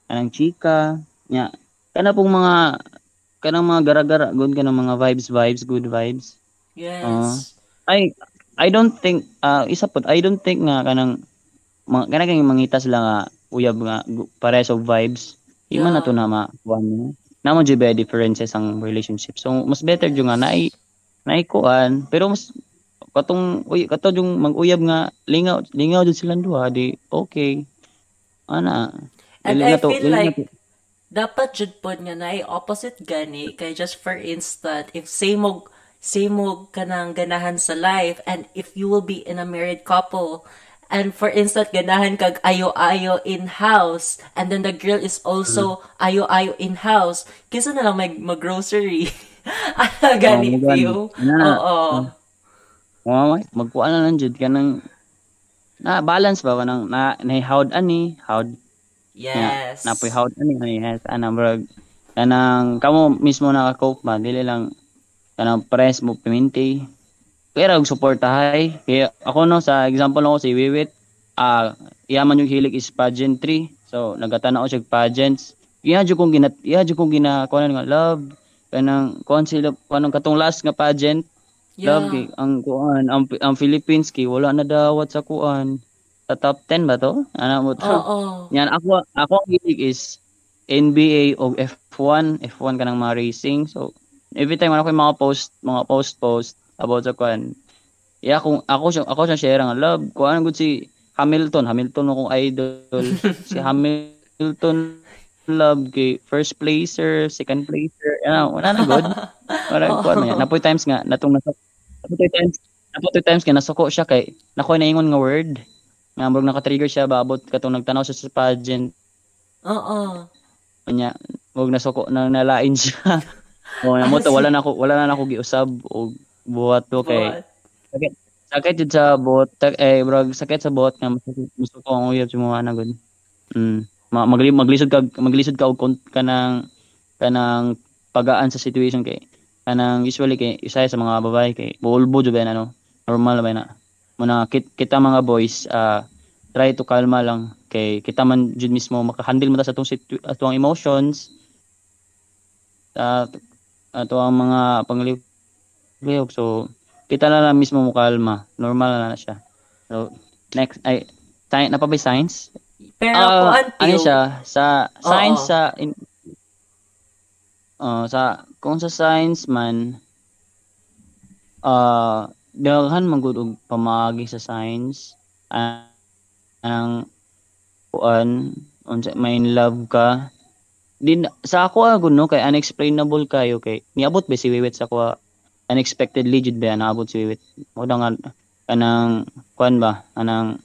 kanang chika nya. Kana pong mga kanang mga gara-gara good kanang mga vibes vibes good vibes. Yes. I I don't think uh, isa pod I don't think nga kanang mga kanang kang mangita sila nga uyab nga pares of vibes. Yeah. na to na makuha mo namo jud ba differences ang relationship? So mas better jud nga naay naikuan. Pero mas katong uy kato yung mag-uyab nga lingaw lingaw jud silang duha di okay. Ana. And I na to- feel na like, to- dapat jud pod nga na opposite gani. Kay just for instance if same og same og kanang ganahan sa life and if you will be in a married couple and for instance ganahan kag ayo-ayo in house and then the girl is also ayo-ayo in house kinsa na lang mag mag-grocery. <laughs> Ana gani Oh, view. Na. oo. Oh, magkuan na lang jud kanang na balance ba kanang na nahihawd ani? Hawd yes. Na napoy hawd ani? Ani yes. Ana brag kanang kamo mismo naka-cope ba? Dili lang kanang press mo piminti kaya og suportahay. Kaya ako no sa example ako si Wiwit ah iyaman yung hilig is pageantry so nagatanaw siya pageants. Iya jud kong gina iya jud kong gina kuan nga love. Kanang kuan sila kanang katong last nga pageant. Love kay ang kuan ang, ang Philippines kay wala na dawat sa kuan sa top 10 ba to? Ana mo to? Oo. yan ako ako ang hilig is NBA o F1 F1 kanang mga racing. So every time ako yung mga post mga post post about sa kuan yeah kung ako siya ako siya share nga love. Kuan gud si Hamilton. Hamilton akong idol. <laughs> Si Hamilton love. Kay first placer second placer. Ano wala na good. Wala Oo. kuan <laughs> napoy times nga natong nasa napoy times napoy times kay nasuko siya kay nakoy na ingon nga word. Nga murag naka-trigger siya baabot katong nagtanaw siya sa pageant. Oo. nya wag nasuko na nalain siya. <laughs> O namo to wala na ako wala na ako giusab og buhat to kay But, sakit jud sa buhat eh brag sakit sa buhat nga gusto ko ang uyab si mo na gud mm. Ma- magli maglisod ka maglisod ka og kanang kanang pagaan sa situation kay kanang usually kay isa sa mga babae kay bulbo jud ba na no normal ba na? Muna kit, kita mga boys ah try to kalma lang kay kita man jud mismo makahandle mo ta sa atong situ- atong emotions. Sa ato ang mga panglihok so kita na lang mismo mo kalma. Normal na na siya. So next ay sci- napabay science? Pero Ah, kuan ano siya? Sa science Oo. sa in, oh, sa kung sa science man ah daghan man gud og pamaagi sa science Ah, ang kuan unsa may in love ka. Din sa ako ah, no kay unexplainable kayo kay niabot ba si Wiwit sa ako unexpectedly jud ba naabot si Wiwit. Mo nga kanang kuan ba? Anang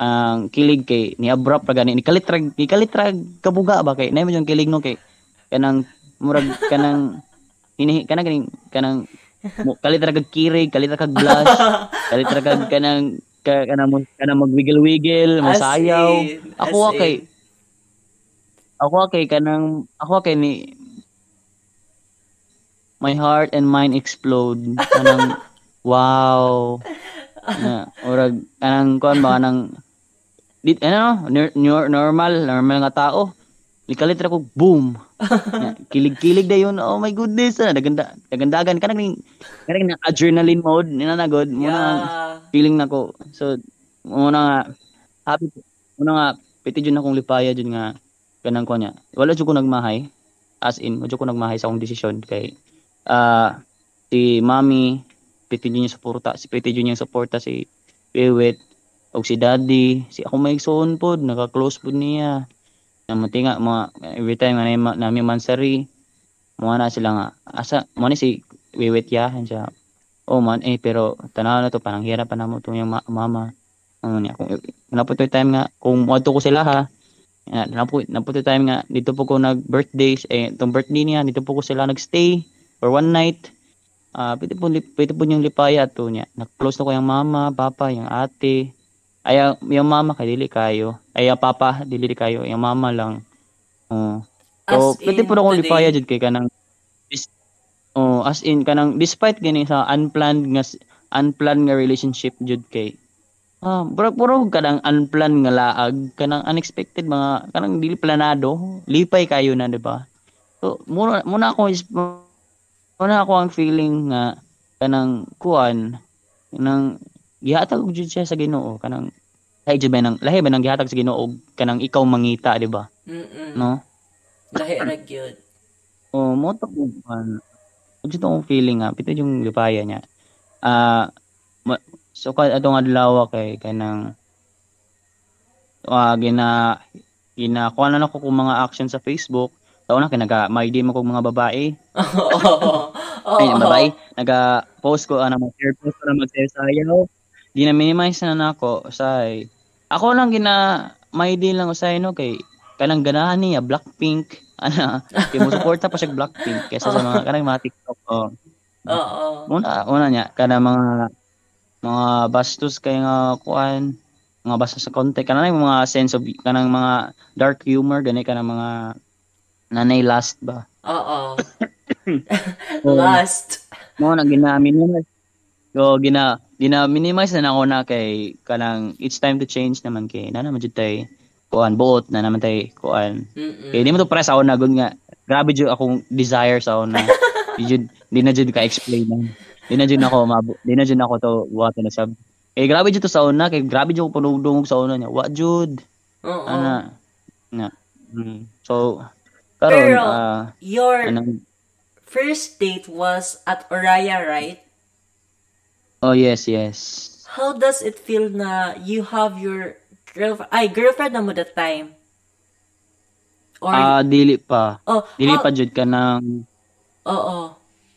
ang kilig kay ni abrupt ra gani. Ni kalitrag ni kalitrag kabuga ba kay? Nay mo yung kilig no kay kanang murag kanang <laughs> hinihi kanang ganing kanang kalitrag kag kirig kalitrag kag blush <laughs> kalitrag kag kanang ka, kanang mo- kanang magwiggle-wiggle as masayaw ako kay ako kay kanang ako kay ni my heart and mind explode. Kanang <laughs> wow. Na orag kanang kuan ba kanang dit ano nor- nor- normal normal nga tao. Likalit ra ko boom. Na, kilig-kilig da yun. Oh my goodness. Ah, daganda dagandagan kanang kanang na adrenaline mode. Nina na god mo na yeah. feeling nako. So muna nga happy muna nga piti jud akong lipaya jud nga kanang ko niya. Wala jud ko nagmahay. As in wala ko nagmahay sa akong desisyon kay ah si mami jud niya suporta si jud niya suporta si Pewet og si daddy. Si ako may igsoon pod naka-close pod niya. Na matinga mga every time nga na nami mansari mo na sila nga asa ni si Wiwit ya siya. Oh man eh pero tanaw na to parang hirap pa na mo to yung ma- mama. Ano niya kung napo to time nga kung mo ko sila ha. Na- napo napo to time nga dito po ko nag birthdays eh tong birthday niya dito po ko sila nagstay for one night ah pwede po pwede po yung lipaya to niya nag-close na ko yung mama papa yung ate. Ay ang- yung mama kay dili kayo ay ang papa dili kayo yung mama lang. Oh so As pwede po na akong lipaya jud kay kanang oh as in kanang despite gani sa unplanned nga unplanned nga relationship jud kay ah puro puro kanang unplanned nga laag kanang unexpected mga kanang dili planado lipay kayo na di ba? So muna muna ako is muna ako ang feeling nga kanang kuan kanang gihatag jud siya sa Ginoo kanang lahi jud ba nang lahi ba nang gihatag sa Ginoo og kanang ikaw mangita di ba Mm-mm. no Lahi ra gyud. Oh, mo to kung ano. Gusto akong feeling nga, pito yung lipaya niya. Ah, ma- so ka atong adlaw kay kanang ah gina gina kuha na ako kung mga action sa Facebook. Taon na kinaga may mo kog mga babae. <laughs> Oo. Ay, Oo. babae. Naga-post ko ana mag share post na magsayaw. Di na minimize na nako say. Ako lang gina may di lang usay no kay kanang ganahan niya Blackpink <laughs> ana kay mo suporta pa siya Blackpink kaysa sa mga kanang mga TikTok oh. Oo. Una una niya kana mga mga bastos kay nga kuan mga basta sa content kana yung mga sense of kanang mga dark humor gani kana mga nanay last ba Oo. <coughs> <coughs> Last. mo na gina-minimize so gina gina-minimize na ako na kay kanang it's time to change naman kay na naman jud tay kuan buot na naman tay kuan kay di mo to press ako na gud nga grabe jud akong desire sa una <laughs> di jud di na jud ka explain na. Di na jud ako mabo. Di na jud ako to wa to na sab. Eh grabe jud to sa una kay grabe jud ko panugdungog sa una niya. Wa jud. Oo. Ana. Na. Mm. So karon Pero, ah your anong first date was at Oraya, right? Oh yes, yes. How does it feel na you have your girlfriend, ay, girlfriend na mo that time? Or, Ah dili pa. oh, Dili how, pa jud ka ng oo.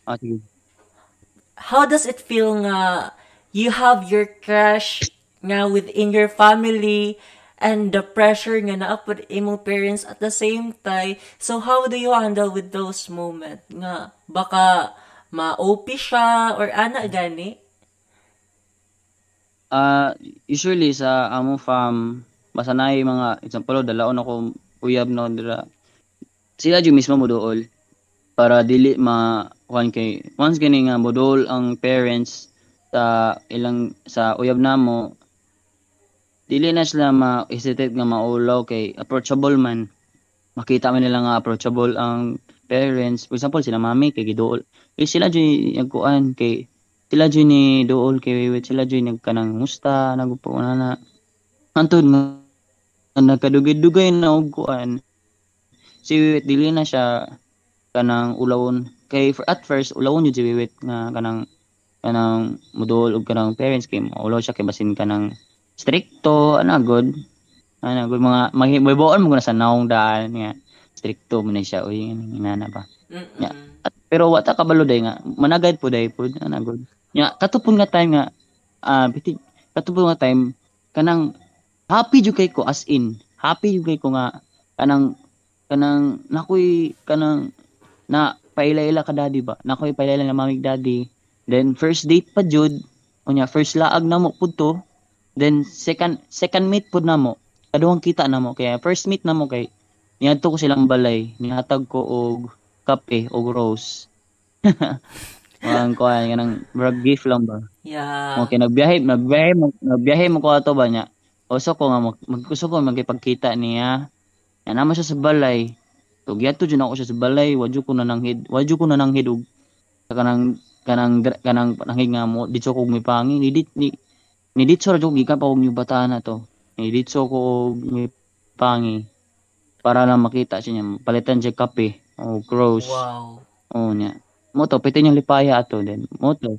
ah, sige. How does it feel nga you have your crush nga within your family and the pressure nga naapod imong parents at the same time. So how do you handle with those moments nga baka ma-OP siya or ana gani? Ah, usually sa among fam masanay mga example dalaon ako uyab no dira. Sila jud mismo mo dool para dili ma kuan kay once gani nga modol ang parents sa ilang sa uyab namo dili na sila ma-hesitate nga maulaw kay approachable man. Makita man nila nga approachable ang parents. For example sila mami kay giduol. Eh sila jud yung kuan kay sila jud ni duol kay wiwit. Sila jud nagkanang musta nagupuna na antod nga nagkadugay-dugay na og kuan. Si wiwit dili na siya kanang ulawon. Kay for at first ulawon jud si wiwit nga kanang kanang mudol og kanang parents kay maulaw siya kay basin kanang stricto ana good. Ana good mga mahiboon mo na sa naong daan nga. Stricto mo na siya uy inana Mm-mm. Yeah. at, pero wata kabalo day nga. Managad po day po ana good. Nya katupon nga time nga ah biti katupon nga time kanang happy jud kay ko as in happy jud kay ko nga kanang kanang nakoy kanang na paila-ila ka daddy ba? Nakoy paila na mamig daddy. Then first date pa jud unya first laag na mo pud to then second second meet pud na mo kaduhang kita na mo kaya first meet na mo kay niadto ko silang balay nihatag ko og kape og rose <laughs> ang kuan kanang brag gift lang ba Yeah. Okay, nagbiyahe, nagbiyahe, nagbiyahe mo ko ato ba niya. Uso ko nga mag, mag gusto ko magipagkita niya. Yan naman siya sa balay. So giato jud ako siya sa balay, wadyo ko na nang hid, wadyo ko na nang hidog. Kanang kanang kanang panangig nga mo ditso ko mipangi ni dit ni ni ditso ra jud gikan pa og bata na to. Ni ditso ko og mipangi para lang makita siya niya palitan siya kape o gross. Wow. Oo niya. Moto, pwede niyang lipaya ato din. Moto.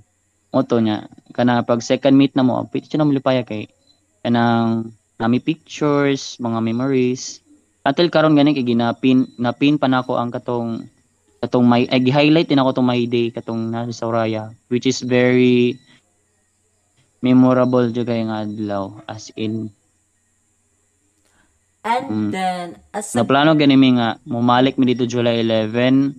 Moto niya. Kana pag second meet na mo, pwede siya na lipaya kay kanang nami pictures, mga memories. Until karon gani kay ginapin napin pa nako ang katong katong may ay gi-highlight din ako tong my day katong nasa sa Uraya which is very memorable jud kay nga adlaw as in And Mm. then, as a... naplano gani mi nga mumalik mi dito July 11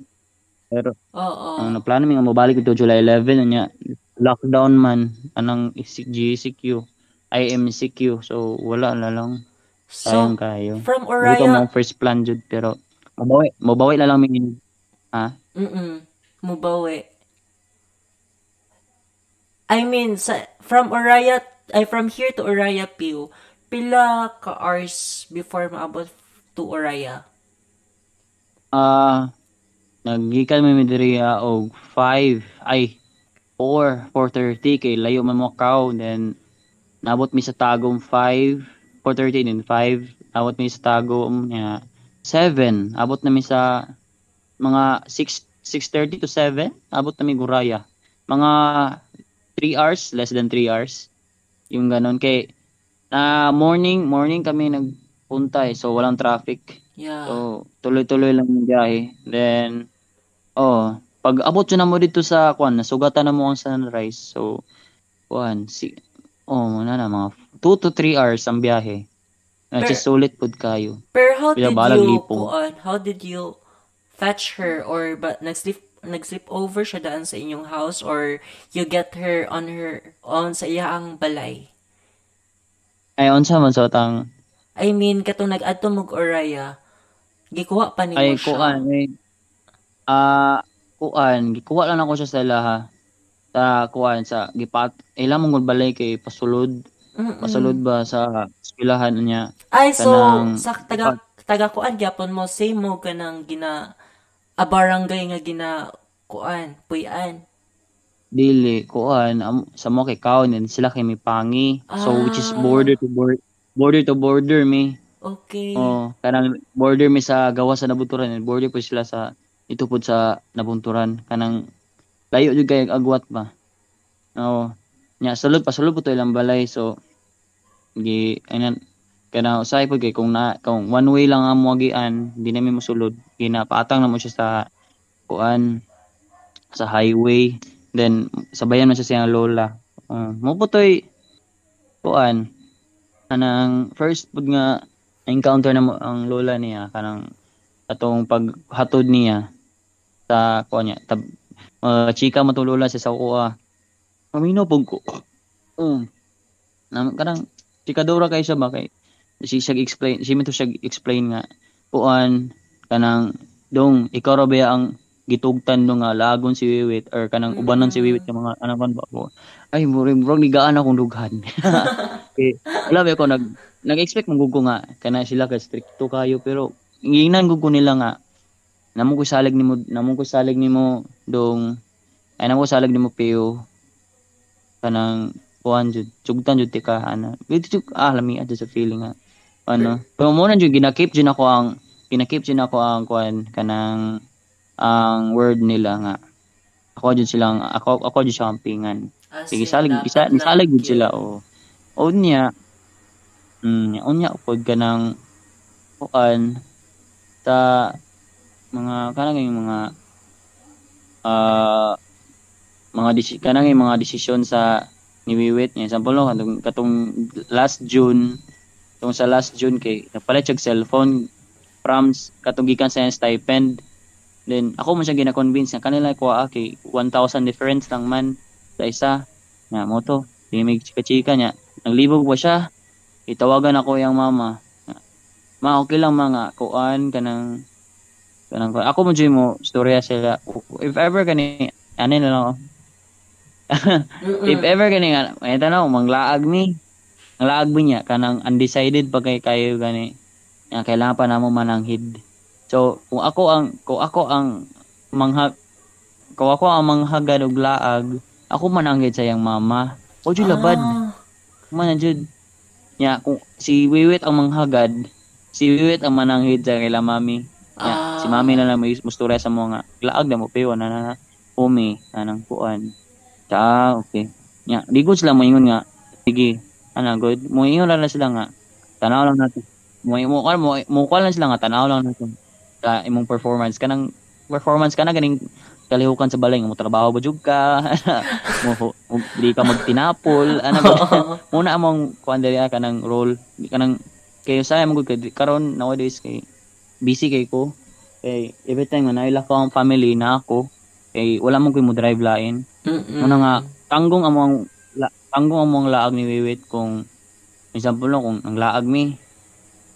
pero Oo. Ang naplano mi nga mobalik ito July 11 nya lockdown man anang GCQ IMCQ so wala na lang So, kayo from Dito Oraya... mo first plan jud pero mabawi mabawi na lang mi ha Mm-mm. Mubawi. I mean, sa, from Oraya, ay from here to Oraya Pew, pila ka hours before maabot to Oraya? ah naggikan mi diri ah, og 5 ay 4 4:30 kay layo man mo kaw then nabot mi sa tagom 5 4:30 then 5 abot mi sa tagom nya 7 abot na mi sa mga 6 6:30 to 7 abot na mi Guraya mga 3 hours less than 3 hours yung ganon kay na morning morning kami nagpunta eh, so walang traffic Yeah. So, tuloy-tuloy lang yung biyahe. Then, oh, pag abot na mo dito sa, kuan, nasugatan na mo ang sunrise. So, kuan, si, oh, na na, mga 2 to 3 hours ang biyahe. Na, Per- sulit pod kayo. Pero how Pila did you, lipo. kuan, how did you fetch her or but nag-sleep nag-sleep over siya daan sa inyong house or you get her on her on sa iyang balay? Ay, unsa man sa tang, I mean, katong nag-adto mog Oraya, gikuha pa nimo ay, siya. kuan, ay, ah, kuan, gikuha lang ako siya sa laha. Sa, kuan, sa, gipat, ilang mong balay kay pasulod, Mm-mm. pasulod ba sa eskwelahan niya. Ay, so, Kanang- sa taga, taga kuan gyapon mo, same mo ka ng gina, a barangay nga gina, kuan, puyan. Dili kuan am, sa mo kay kaon and sila kay may pangi. So which is Ah. border to border border to border mi. Okay. Oh, kanang border mi sa gawas sa Nabunturan and border po sila sa ito po sa Nabunturan kanang layo jud kay agwat ba. Oo. Nya sulod pa sulod po to ilang balay so gi anan kana usay kay kung na kung one way lang ang mogian di na mi mosulod ginapaatang na mo siya sa kuan sa highway. Then sabayan man siya siyang lola. Uh, mo po to'y kuan anang first pud nga encounter na mo ang lola niya kanang atong paghatod niya sa kuan niya tab uh, chika lola siya sa kuha. Mamino pug ko. Um na kanang chikadora kay siya ba kay si siya explain si to siya explain nga kuan kanang dong ikaw ra ba ang gitugtan no nga lagon si Wiwit or kanang ubanan si Wiwit nga mga anak ba ko ay murag murag nigaan akong dughan. Okay <laughs> wala ba ako nag nag-expect mong ko nga kana sila ka stricto kayo pero ingnan ko nila nga namo ko salig nimo namo ko salig nimo dong ay namo ko salig nimo peo kanang kuan jud sugtan jud ti ka ana. Jud ah lami adto sa feeling nga ano pero mo na jud ginakip jud ako ang ginakip jud ako ang kuan kanang ang word nila nga ako jud silang ako ako jud siya ang pingan As Sige, salig, isa, salig yun. sila, o. O niya, mm, o niya, pod ka ng, kuan, ta, mga, kanang yung mga, ah, mga, desi- kanang yung mga desisyon sa, niwiwit niya. Example, no, katong, katong last June, katong sa last June, kay, napalit siya cellphone, from, katong gikan sa stipend, then, ako mo siya gina-convince na kanila ko, ah, kay, 1,000 difference lang man, sa isa, nga mo to, may chika-chika niya. Naglibog ba siya? Itawagan ako yung mama. Ma, okay lang mga kuan kanang kanang kuan. Ako mo mo storya sila. If ever kani ano <laughs> na lang. If ever kani nga ay tanaw manglaag mi. Ang mi niya kanang undecided pa kay kayo gani. Nga kailangan pa namo mananghid. So, kung ako ang kung ako ang manghag kung ako ang manghagad og laag, ako mananghid sa iyang mama. O jud labad. Ah, Man jud. Nya kung si Wiwit ang manghagad, si Wiwit ang mananghid sa kay mami. Nya Ah. si mami na lang may mustura sa mo nga laag na mo pewa na na umi anang kuan. Ta okay. Nya di ko sila moingon nga sige ana good. Moingon lang na sila nga. Tanaw lang natin. Mo mo mo lang sila nga. Tanaw lang natin. Ka imong performance. Kanang performance kana ganing kalihukan sa balay mo trabaho ba jud ka? <laughs> Mo, di ka magtinapol. Ana ba? <laughs> Muna among kuan diri ka ng role. Di ka nang kayo sa mo gud karon nowadays kay busy kay ko. Kay every time nga naila ko ang family na ako kay wala mo koy mo drive lain. Mm-mm. muna nga tanggong among la, tanggong among laag ni Wiwit kung example no kung ang laag mi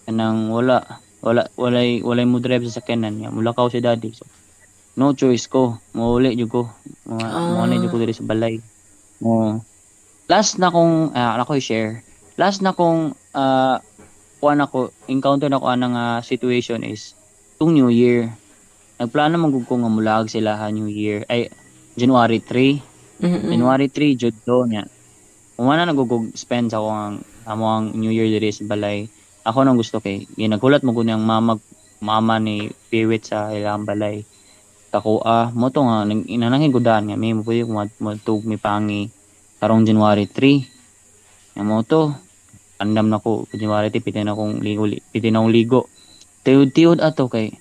kanang wala wala walay walay mo drive sa sakyanan nga mulakaw si daddy. So no choice ko. Mauli jud ko. Mo na jud ko diri sa balay. Mo last na kong ah, ako i-share. Last na kong ah kuan ako encounter na ko anang ah, situation is tung New Year. Nagplano man gud ko nga mulag sila ha New Year. Ay January 3 Mm-mm. January 3 jud do niya umana nagugug spend sa akong amo ang New Year diri sa balay. Ako nang gusto kay ginagulat mo gud ang mama mama ni Piwit sa ilang balay. Kako ah mo to nga nang inanangin gudan nga may mo pwede matug mi pangi. Karong January 3 nga mo to andam na ko January 3 pitin akong ligo li- pitin akong ligo. Tiud-tiud ato kay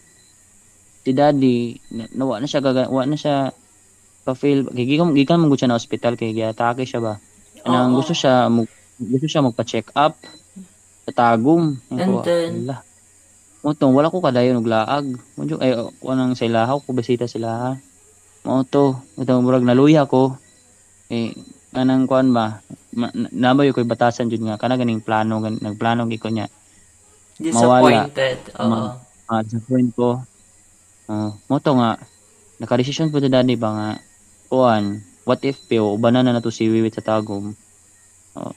si daddy na, nawa na siya gaga, na siya pa-feel gigikan gikan mo siya na ospital kay giatake siya ba Anang Oo. gusto siya mo gusto siya magpa-check up sa tagum And then? Ala. mo to wala ko kadayon og laag jud ay kanang sa ilaha ko bisita sila mo to ito murag naluya ko eh kanang kuan ba ma- na- nabayo ko'y batasan jud nga kana ganing plano gan nagplano gyud ko niya Disappointed. Oo. Ma- ah point ko oh mo to nga nakadesisyon po to daddy ba nga kuan what if peo ubanan na nato si Wiwit sa tagom oh,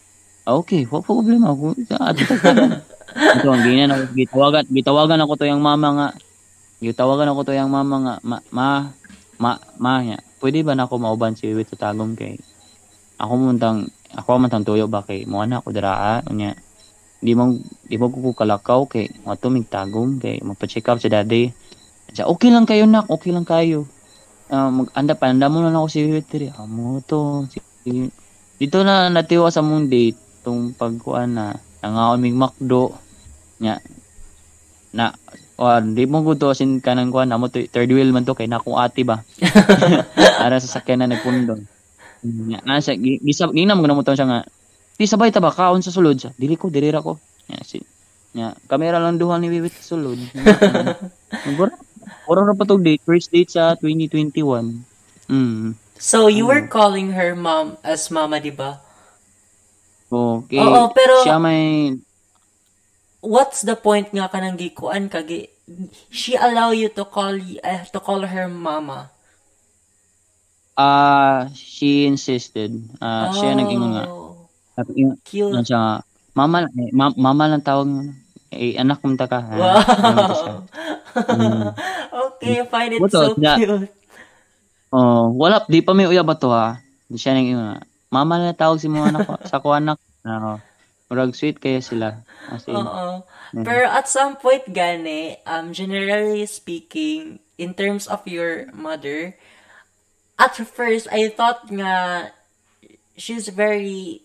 ah, okay wa problema ako ato <laughs> ito ang ginan ako gitawagan gitawagan ako to yung mama nga. Gitawagan ako to yung mama nga. Ma, ma ma ma nya pwede ba na ako mauban si Wiwit sa tagom kay ako man tang ako man tang tuyo ba kay mo na ako diraa unya di mo di mo ko kalakaw kay mo tumig tagom kay magpa-check up si daddy. Okay lang kayo nak. Okay lang kayo Ah, mag anda pa anda mo na ako si Wiwit diri. Amo to si, dito na natiwa sa mong date tong pagkuan na nangaon mig makdo nya na o di mo gud to sin kanang kuan amo to third wheel man to kay na akong ate ba? <laughs> Ara sa sakyan na nagpundong nya na gi- gisab ginam mo to siya nga di sabay ta ba? Kaon sa sulod siya. Dili ko diri ra ko. Nya si nya kamera lang duha ni Wiwit sa sulod. <laughs> Mura Ora na pa to date first date sa 2021 mm So, you were calling her mom as mama, di ba? Okay. Oo, pero- siya may What's the point nga ka nang gikuan kagi she allow you to call eh, to call her mama. ah she insisted. Ah siya nga. Oh, Sabi niya, Cute. ano siya nga, mama eh, ma- mama lang tawag mo. Eh anak mo ta ka. ha? Wow. <laughs> okay, I find it so? Yeah. cute. Oh, wala di pa may uya ba to ha. Di siya nag nga. Mama lang tawag si mo anak ko, <laughs> sa ko anak. Ano, murag sweet kaya sila. As in, Oo. Pero at some point gani, um generally speaking, in terms of your mother, at first I thought nga she's very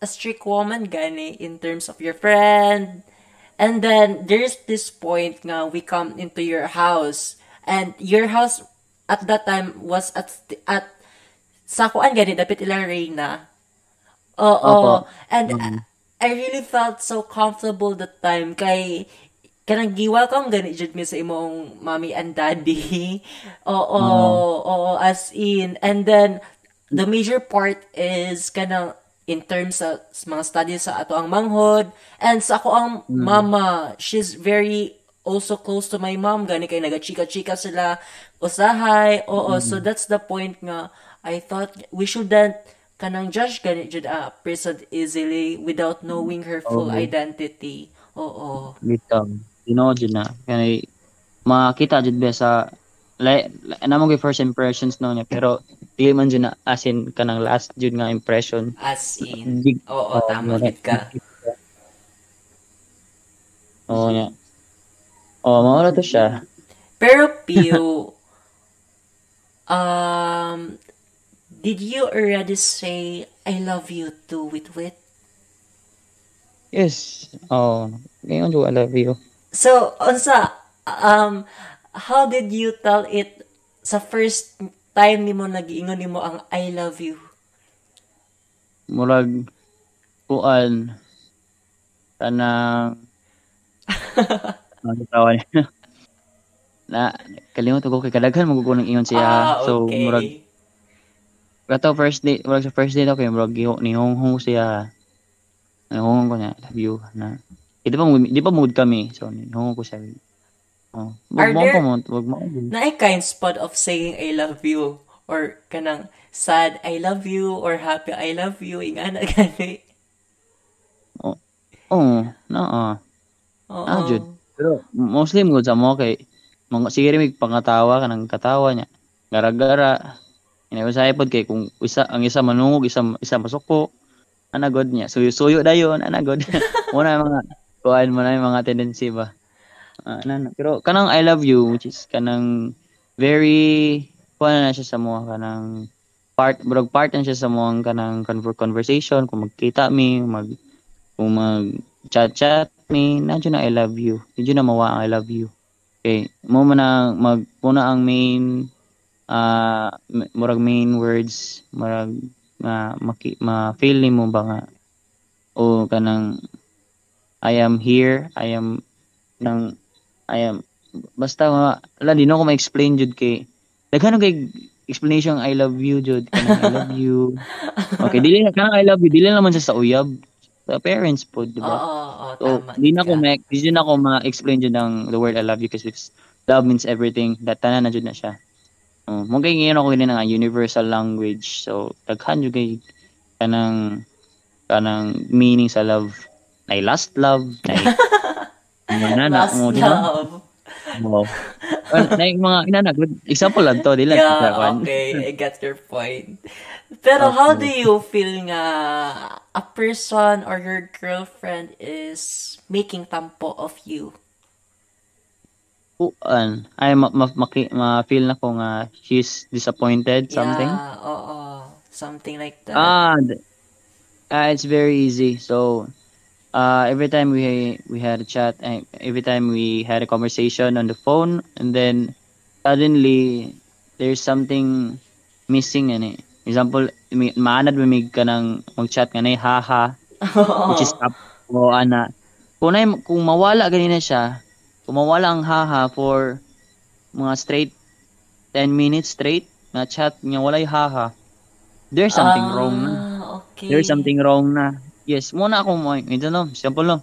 a strict woman gani in terms of your friend. And then there's this point nga we come into your house and your house at that time was at at sa kuan gani dapit ilang Reyna. Oo. Opo. And I- I really felt so comfortable that time kay kanang gi-welcome gani jud mi sa imong mommy and daddy. <laughs> Oo, mm. oo, as in. And then the major part is kanang in terms sa sa mga studies sa ato ang manghod and sa ako ang mama she's very also close to my mom gani kay nagachika-chika sila usahay oo so that's the point nga I thought we shouldn't kanang judge gani jud a person easily without knowing her full identity oo Bitaw. Tinood yun na. Kaya makita jud ba sa like namo gi first impressions no niya pero dili man jud na as in kanang last jud nga impression. as in Big- oo tama gid ka Oo niya. Oh, mawala to siya. Pero Pio, <laughs> um, did you already say I love you to Wit Wit? Yes. Oh, ngayon jud I love you. So, unsa, um, how did you tell it sa first time nimo nagiingon nimo ang I love you? Murag kuan kanang <laughs> ano tawag niya? na kalimot ko kay kadaghan magugunang ingon siya. ah, So okay. murag Kato first date, murag sa first date ako, kay murag giho- nihonghong siya. Nihonghong ko niya, love you na. Eh, di pa mo- di pa mood kami. So nihonghong ko siya. Oh, Are wag mo there- wag mo. Na ay kind spot of saying I love you or kanang sad I love you or happy I love you ingana <laughs> gani. Oh, naa. Oo. Ah, jud. Pero mostly mo sa mo kay mga sige rin pangatawa ka ng katawa niya. Gara-gara. Inawasay pod kay kung isa ang isa manungog, isa isa masuko. Ana god niya. Suyo-suyo dayon, ana god. <laughs> Muna mga kuan mo na yung mga tendency ba. Ana na. Pero kanang I love you which is kanang very kuan na siya sa mo kanang part murag part na siya sa mo kanang conver- conversation kung magkita mi mag kung mag chat chat mi nandiyo na I love you nandiyo na mawa ang I love you okay mo man ang mag muna ang main m- murag main words murag nga maki, ma feel nimo ba nga o kanang I am here I am nang I am basta nga ala di na ko ma-explain jud kay daghan kay explanation I love you jud kanang I love you <laughs> okay dili na kanang I love you dili naman siya sa uyab sa parents po di ba oo, oo, So, tama. di na ko ma di na ko ma-explain jud ang the word I love you kasi love means everything. That tanan na jud na siya. Oh, mo kay ngayon ako nga universal language. So, daghan jud kay kanang kanang meaning sa love. Nay last love, na <laughs> na Last mo di ba? Wow. Yung mga inana good example lang to dila Yeah, okay. I get your point. Pero how do you feel nga a person or your girlfriend is making tampo of you? Kuan, ay ma, ma, maki- ma-feel na ko nga she's disappointed something. Yeah, oo. Something like that. Ah, ah, it's very easy. So, uh, every time we we had a chat, eh, every time we had a conversation on the phone, and then suddenly there's something missing in it. Example, maanad mamig ka ng mag-chat nga na haha, <laughs> which is up o ana. Kung, na, kung mawala ganina siya, kung mawala ang haha for mga straight 10 minutes straight na chat nga walay haha, there's something Ah, wrong na. Okay. There's something wrong na. Yes, muna ako mo, ito no, simple no.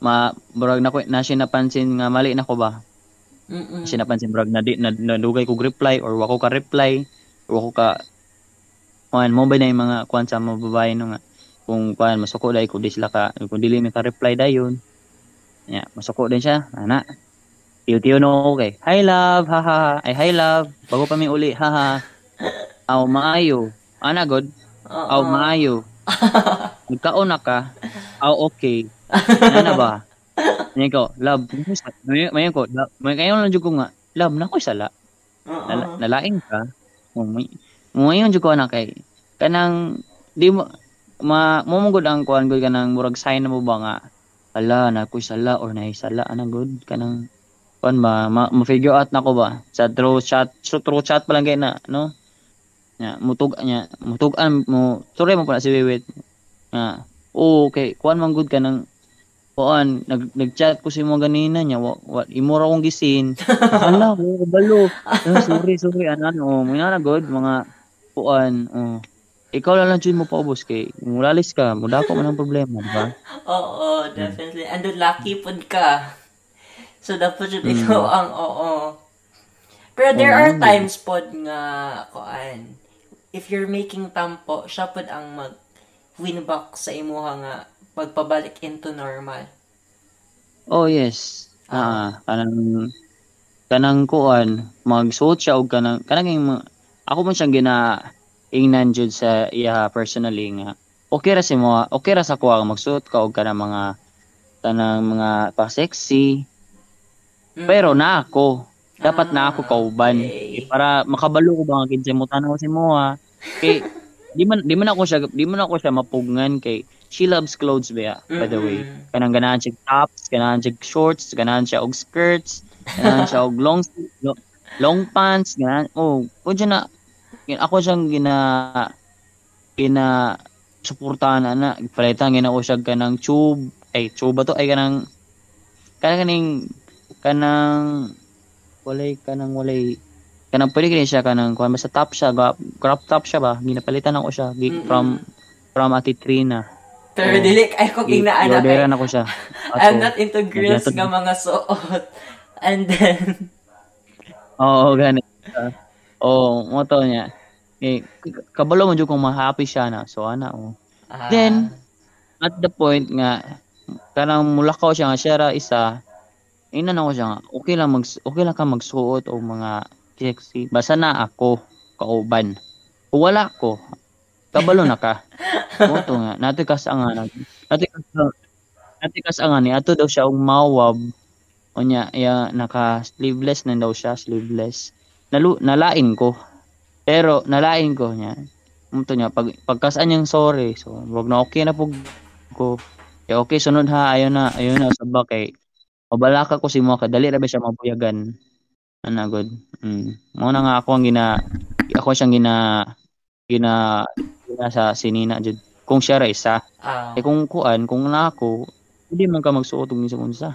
Ma, brag na ko, na siya napansin nga mali na ko ba? Mm-mm. Siya napansin brag na di na, nadugay ko reply or wako ka reply or wako ka kuan mo ba na yung mga kuan sa mga babae no nga? Kung kuan masuko dai ko di sila ka kung dili mi ka reply dayon ya masuko din siya ana. Tiyo-tiyo no okay hi love haha ay hi love. Bago pa mi uli haha <laughs> aw maayo. Ana god aw maayo <laughs> nagkaon na ka? Aw okay. Ano ba? Ngayon ko, love, may ko, kayo lang ko nga, love, na ko sala. Nala, nalaing ka. Oh, ngayon ko na kay kanang di mo ma gud ang kuan gud kanang murag sign na mo ba nga ala na ko sala or na sala ana good? Kanang kuan ba ma, ma-figure out na ko ba? Sa through chat so through chat pa lang kay na no nya mutug nya mutugan mo sorry mo pa na si Wiwit nga oh, okay kuan man good kanang kuan nag nag-chat ko si mo ganina nya wa, wa imo ra kong gisin <laughs> ala ko balo Ah, sorry sorry ano ano mo na good mga kuan oh ikaw lang lang jud mo paubos kay mulalis ka mudako man ang problema di ba <laughs> Oo, definitely. And then lucky pud ka. So dapat yun Mm. ikaw ang oo. Pero there Oo. are times pod nga kuan. If you're making tampo, siya pod ang mag win back sa imuha nga pagpabalik into normal. oh yes ah kanang kanang kuan magsuot siya og kanang kanang yung ako man siyang gina ingnan jud sa iya personally nga okay ra si mo okay ra sa kuha nga magsuot ka og kanang mga kanang mga pa sexy Mm. Pero na ako. Dapat na ako Ah, kauban. okay. Eh, para makabalo ko ba nga kinsa mo tanaw si mo ha. Kay <laughs> di man di man ako siya di man ako siya mapugngan kay she loves clothes ba by the way. Kanang ganahan siya tops, ganahan siya shorts, ganahan siya og skirts, ganahan siya og long lo- long pants, ganahan oh, pwede na ako siyang gina gina suportahan na na palitan gina ko siya kanang tube ay tube ba to ay kanang kanang kaning kanang walay kanang walay kanang pwede kini siya kanang kuan basta top siya ga- crop top siya ba ginapalitan ako siya Mm-mm. from from Ate Trina Pero Oo. dili ay ko ginaanak. i-orderan ako siya <laughs> I'm Ato. not into Naglatod- nga mga suot. And then <laughs> Oo, gani. Uh, Oo, mo to niya. Eh, kabalo mo jud kung ma-happy siya na. So ana oh. ah, Then, At the point nga kanang mulakaw siya nga siya ra isa. Ina na ko siya nga okay lang mag okay lang ka magsuot o mga sexy. Basta na ako kauban. Kung wala ko, kabalo na ka. <laughs> Moto nga, nato kas ang nga. Nato kas nato kas ang ni ato daw siya og mawab. Onya, ya naka sleeveless na daw siya, sleeveless. Nalu, nalain ko. Pero nalain ko niya. Muto niya pag pagkasaan niyang sorry. So, wag na okay na pug ko. Eh, okay, sunod ha. Ayaw na. Ayaw na. Sabak kay Mabalaka ko si mo. Kadali ra ba siya mabuyagan. Ano, good. Mm. Mo na nga ako ang gina... Ako siyang gina... Gina... Gina sa sinina, jud. Kung siya ra isa. ah, Eh kung kuan, kung na ako, hindi man ka magsuot og sa unsa.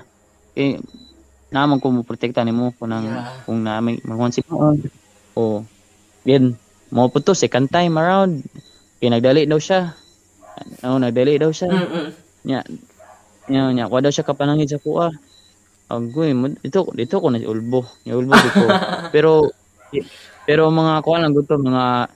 Eh naman ko mo protekta nimo kung nang Yeah. kung na may magkonsip mo. Oh. Yan. Mo po to second time around. Kaya nagdali daw siya. Ano, nagdali daw siya. mm-mm. Nya. Nya, nya, kuha daw siya kapanangid sa kuha. Agoy, mo dito dito ko na si ulbo. Ni ulbo dito. <laughs> pero pero mga kuha lang gusto mga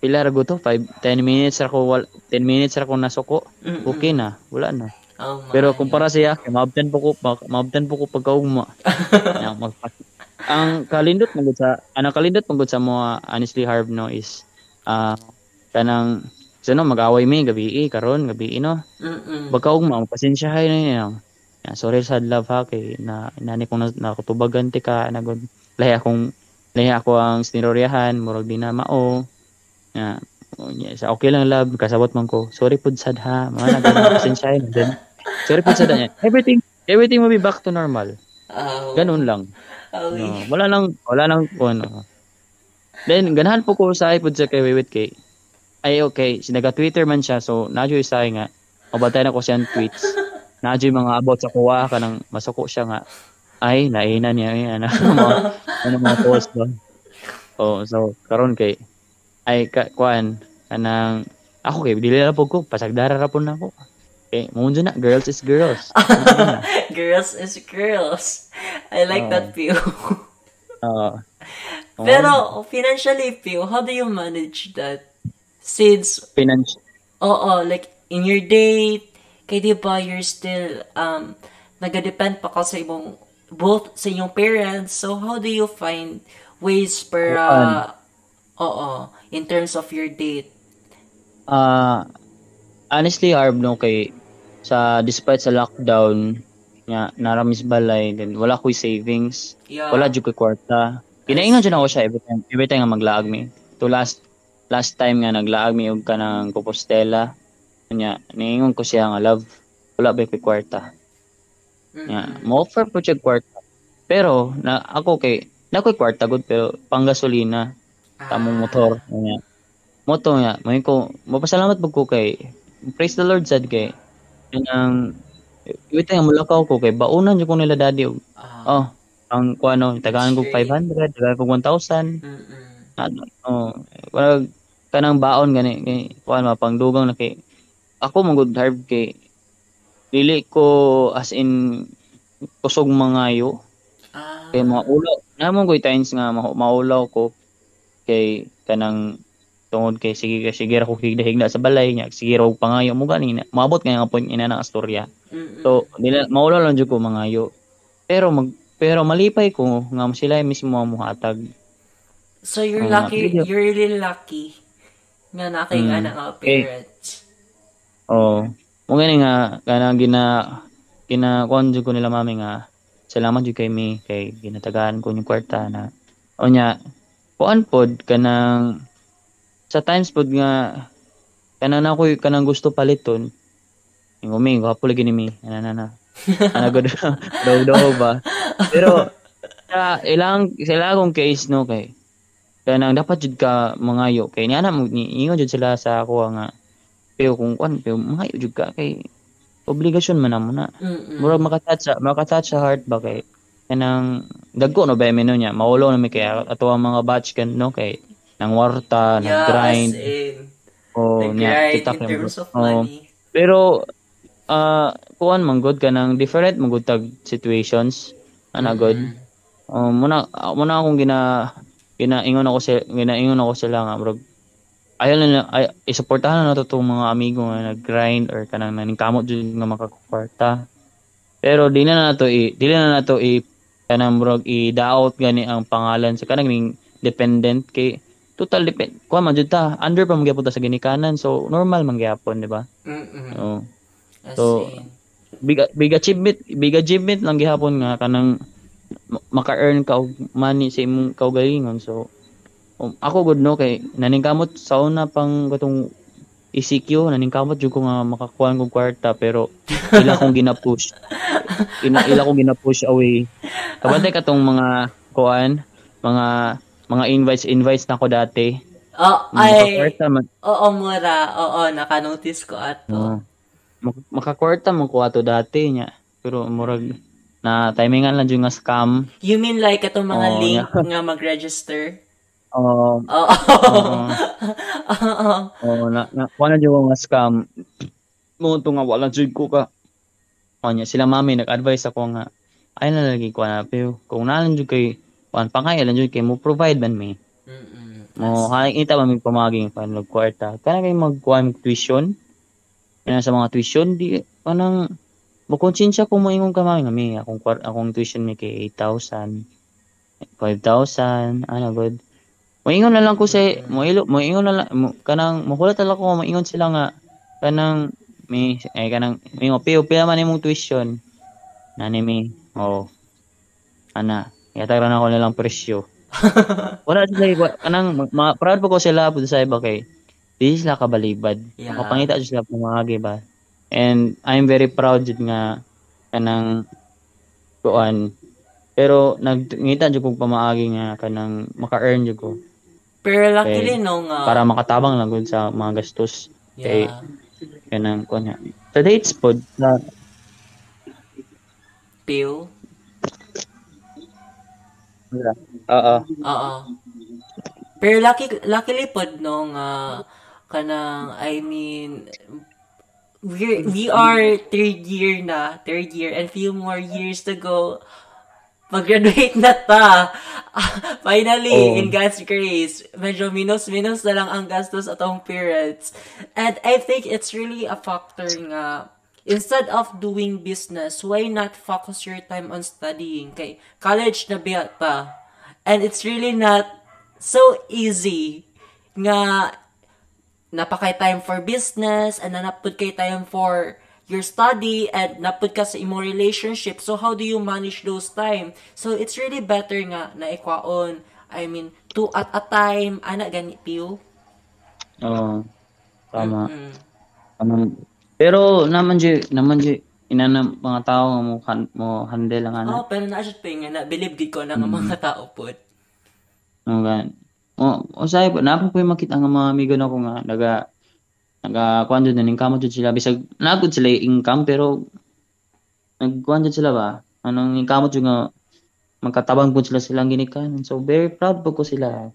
pila ra gusto 5 10 minutes ra ko wal- 10 minutes ra ko nasuko Mm-mm. okay na wala na Oh my. Pero kumpara siya, kay maabtan po ko, ma- maabtan po ko pagkaugma. <laughs> Yan, magpa- ang kalindot mo sa, ang kalindot mo sa mga honestly harb no is ah kanang so no mag-away mi gabi eh, karon gabi eh, no. Mm-mm. Pagkaugma, pasensyahay na niya. Yan, sorry sa love ha kay na nani kong na, nakutubagan ti ka nagod lahi akong lahi ako ang siniroryahan murag di na mao. Ya, o, nya, sa okay lang love kasabot man ko. Sorry pud sad ha. Mga nagod pasensyahay na din. Sorry pud sad niya. Everything everything will be back to normal. Oh. Ganun lang. Oh, No, wala lang wala lang ano. Then ganahan po ko sa ipod sa kay Wiwit kay ay okay, sinaga Twitter man siya so nadyo isa nga mabantay na ko siyang tweets. Nadyo mga about sa kuha kanang masuko siya nga ay naina niya ay <laughs> ano mga ano mga post doon. Oh, so karon kay ay ka, kuan kanang ako kay dili po ko pasagdara ra po na ako. Okay, mo na girls is girls. <laughs> girls is girls. I like Oh. that view. Uh, <laughs> Pero financially, Pio, how do you manage that? Since, finance oo, like, in your date, kay di ba you're still, um, nagadepend pa ka sa ibong, both sa inyong parents, so how do you find ways para, oo, in terms of your date? Ah, honestly, Arb, no, kay sa despite sa lockdown, nga naramis balay, then wala ko'y savings, Yeah. wala jud ko'y kwarta. Kinaingon dyan ako siya every time, every time nga maglaag mi. To last last time nga naglaag mi og kanang Compostela, nya niingon ko siya nga love, wala ba ko'y kwarta. Mm-mm. Nya, mo offer po siya kwarta. Pero na ako kay na ko'y kwarta gud pero pang gasolina tamong motor nya moto nga may ko mapasalamat pag ko kay praise the lord sad kay kanang Iwit nga mulakaw ko kay baunan ko nila daddy Ah. oh ang kuano tagaan ko Straight. 500 tagaan ko 1000 Mm-mm. ano oh wala kanang baon gani kay kuan mapangdugang na kay ako mong good harb kay dili ko as in kusog mangayo Ah. kay mga ulaw namon ko'y times nga ma- maulaw ko kay kanang tungod kay sige kay sige ra ko higda-higda sa balay nya sige ra og pangayo mo gani na maabot kay nga point ina ng astorya Mm-mm. so dili maulaw lang jud ko mangayo pero mag pero malipay ko nga sila mismo ang muhatag So you're lucky, video. you're really lucky nga na kay Mm. anak nga Okay. Oh mo gani nga kanang gina gina jud ko nila mami nga salamat jud kay mi kay ginatagaan ko yung kwarta na. O nya kuan pod kanang sa times pod nga kanang na ko kanang gusto paliton yung umi gwapo lagi ni mi. Ana na na ana gud <laughs> daw daw ba? Pero sa ilang sa ilang case no kay kanang dapat jud ka mangayo. Kay niana mo ingon jud sila sa ako nga pero kung kuan pero mangayo jud ka kay obligasyon man namo na. Murag makatouch sa makatouch sa heart ba kay kanang dagko no ba mino niya? Maulo na mi kay ato ang mga batch kan no? Kay nang warta nang grind. as in, o nag-grind nya kita kay oh, pero ah kuan man good kanang different man good tag situations. Ana good Mm-mm. um, muna muna akong gina ginaingon ako sila ginaingon ako sila nga bro ayaw na ay isuportahan na nato tong mga amigo nga nag-grind or kanang naningkamot jud nga makakwarta pero di na nato i dili na nato i kanang bro i-doubt gani ang pangalan sa kanang ning dependent kay total depend kuha man jud ta under pa magyapon ta sa ginikanan. So normal man gyapon di ba? Mm-mm. oh As So, big big achievement big achievement lang gihapon nga kanang ma- maka-earn ka og money sa imong kaugalingon. So um, ako good no kay naningkamot sa una pang katong ECQ naningkamot jud ko nga makakuha kog kwarta pero ila kong gina-push ila, ila kong gina-push away kabantay katong mga kuan mga mga invites invites na ko dati oh, ay, makakwarta man oo, mura. Oo, naka-notice ko ato. Oo. Mak- makakwarta man ko ato dati nya pero murag na timingan lang jud nga scam You mean like itong mga Oo, link nga mag-register? Um Oo. Oo. <laughs> Oo. na na wala ko nga scam mo to nga wala jud ko ka o nya sila mami nag-advise ako nga ay na lagi ko na pero kung nalan jud kay kuan pangay lang jud kay mo provide man Mm-mm. mo haling ita man mi pamaging pan kwarta kana kay magkuan tuition kana sa mga tuition di kanang Makonsensya ko moingon ka mami nga mi akong akong tuition mi kay 8,000. 5,000 ano good. Moingon na lang ko sa moilo moingon na lang mo, kanang makulat lang ko moingon sila nga kanang mi ay kanang mi mo pio pila man imong tuition. Nani mi oh. Ana, yatagran ako nilang presyo. <laughs> Wala sila kanang ma, proud po ko sila pud sa iba kay di sila kabalibad. Yeah. Makapangita sila pumagi ba. And I'm very proud jud nga kanang kuan pero nagngita jud kog pamaagi nga kanang maka-earn jud ko Pero luckily Okay. no nga. para makatabang lang sa mga gastos kay yeah. kanang kuan nga. Sa dates pod na Pio. Oo. Oo. Pero lucky, luckily pod no nga kanang I mean we we are third year na, third year and few more years to go. Mag-graduate na ta. <laughs> Finally, Oh. in God's grace, medyo minus-minus na lang ang gastos atong parents. And I think it's really a factor nga instead of doing business, why not focus your time on studying? Kay college na biya ta. And it's really not so easy nga napakay time for business and napud kay time for your study and napud ka sa imong relationship. So how do you manage those time? So it's really better nga na ikwaon. I mean, two at a time, ana gani piyo. Oo. Tama. Mm. Kanang pero naman jud naman jud inana mga tao nga mo han- mo handle ang ana. Oh, pero na pa nga na believe gid ko na nga mga tao pod. Ano gan. O, usay po, ko yung makita nga mga amigo na ko nga, naga, naga, kuhan dyan, income dyan sila, bisag, nagod sila income, pero, nagkuhan dyan sila ba? Anong income dyan nga, magkatabang po sila silang ginikanan. So, very proud po ko sila.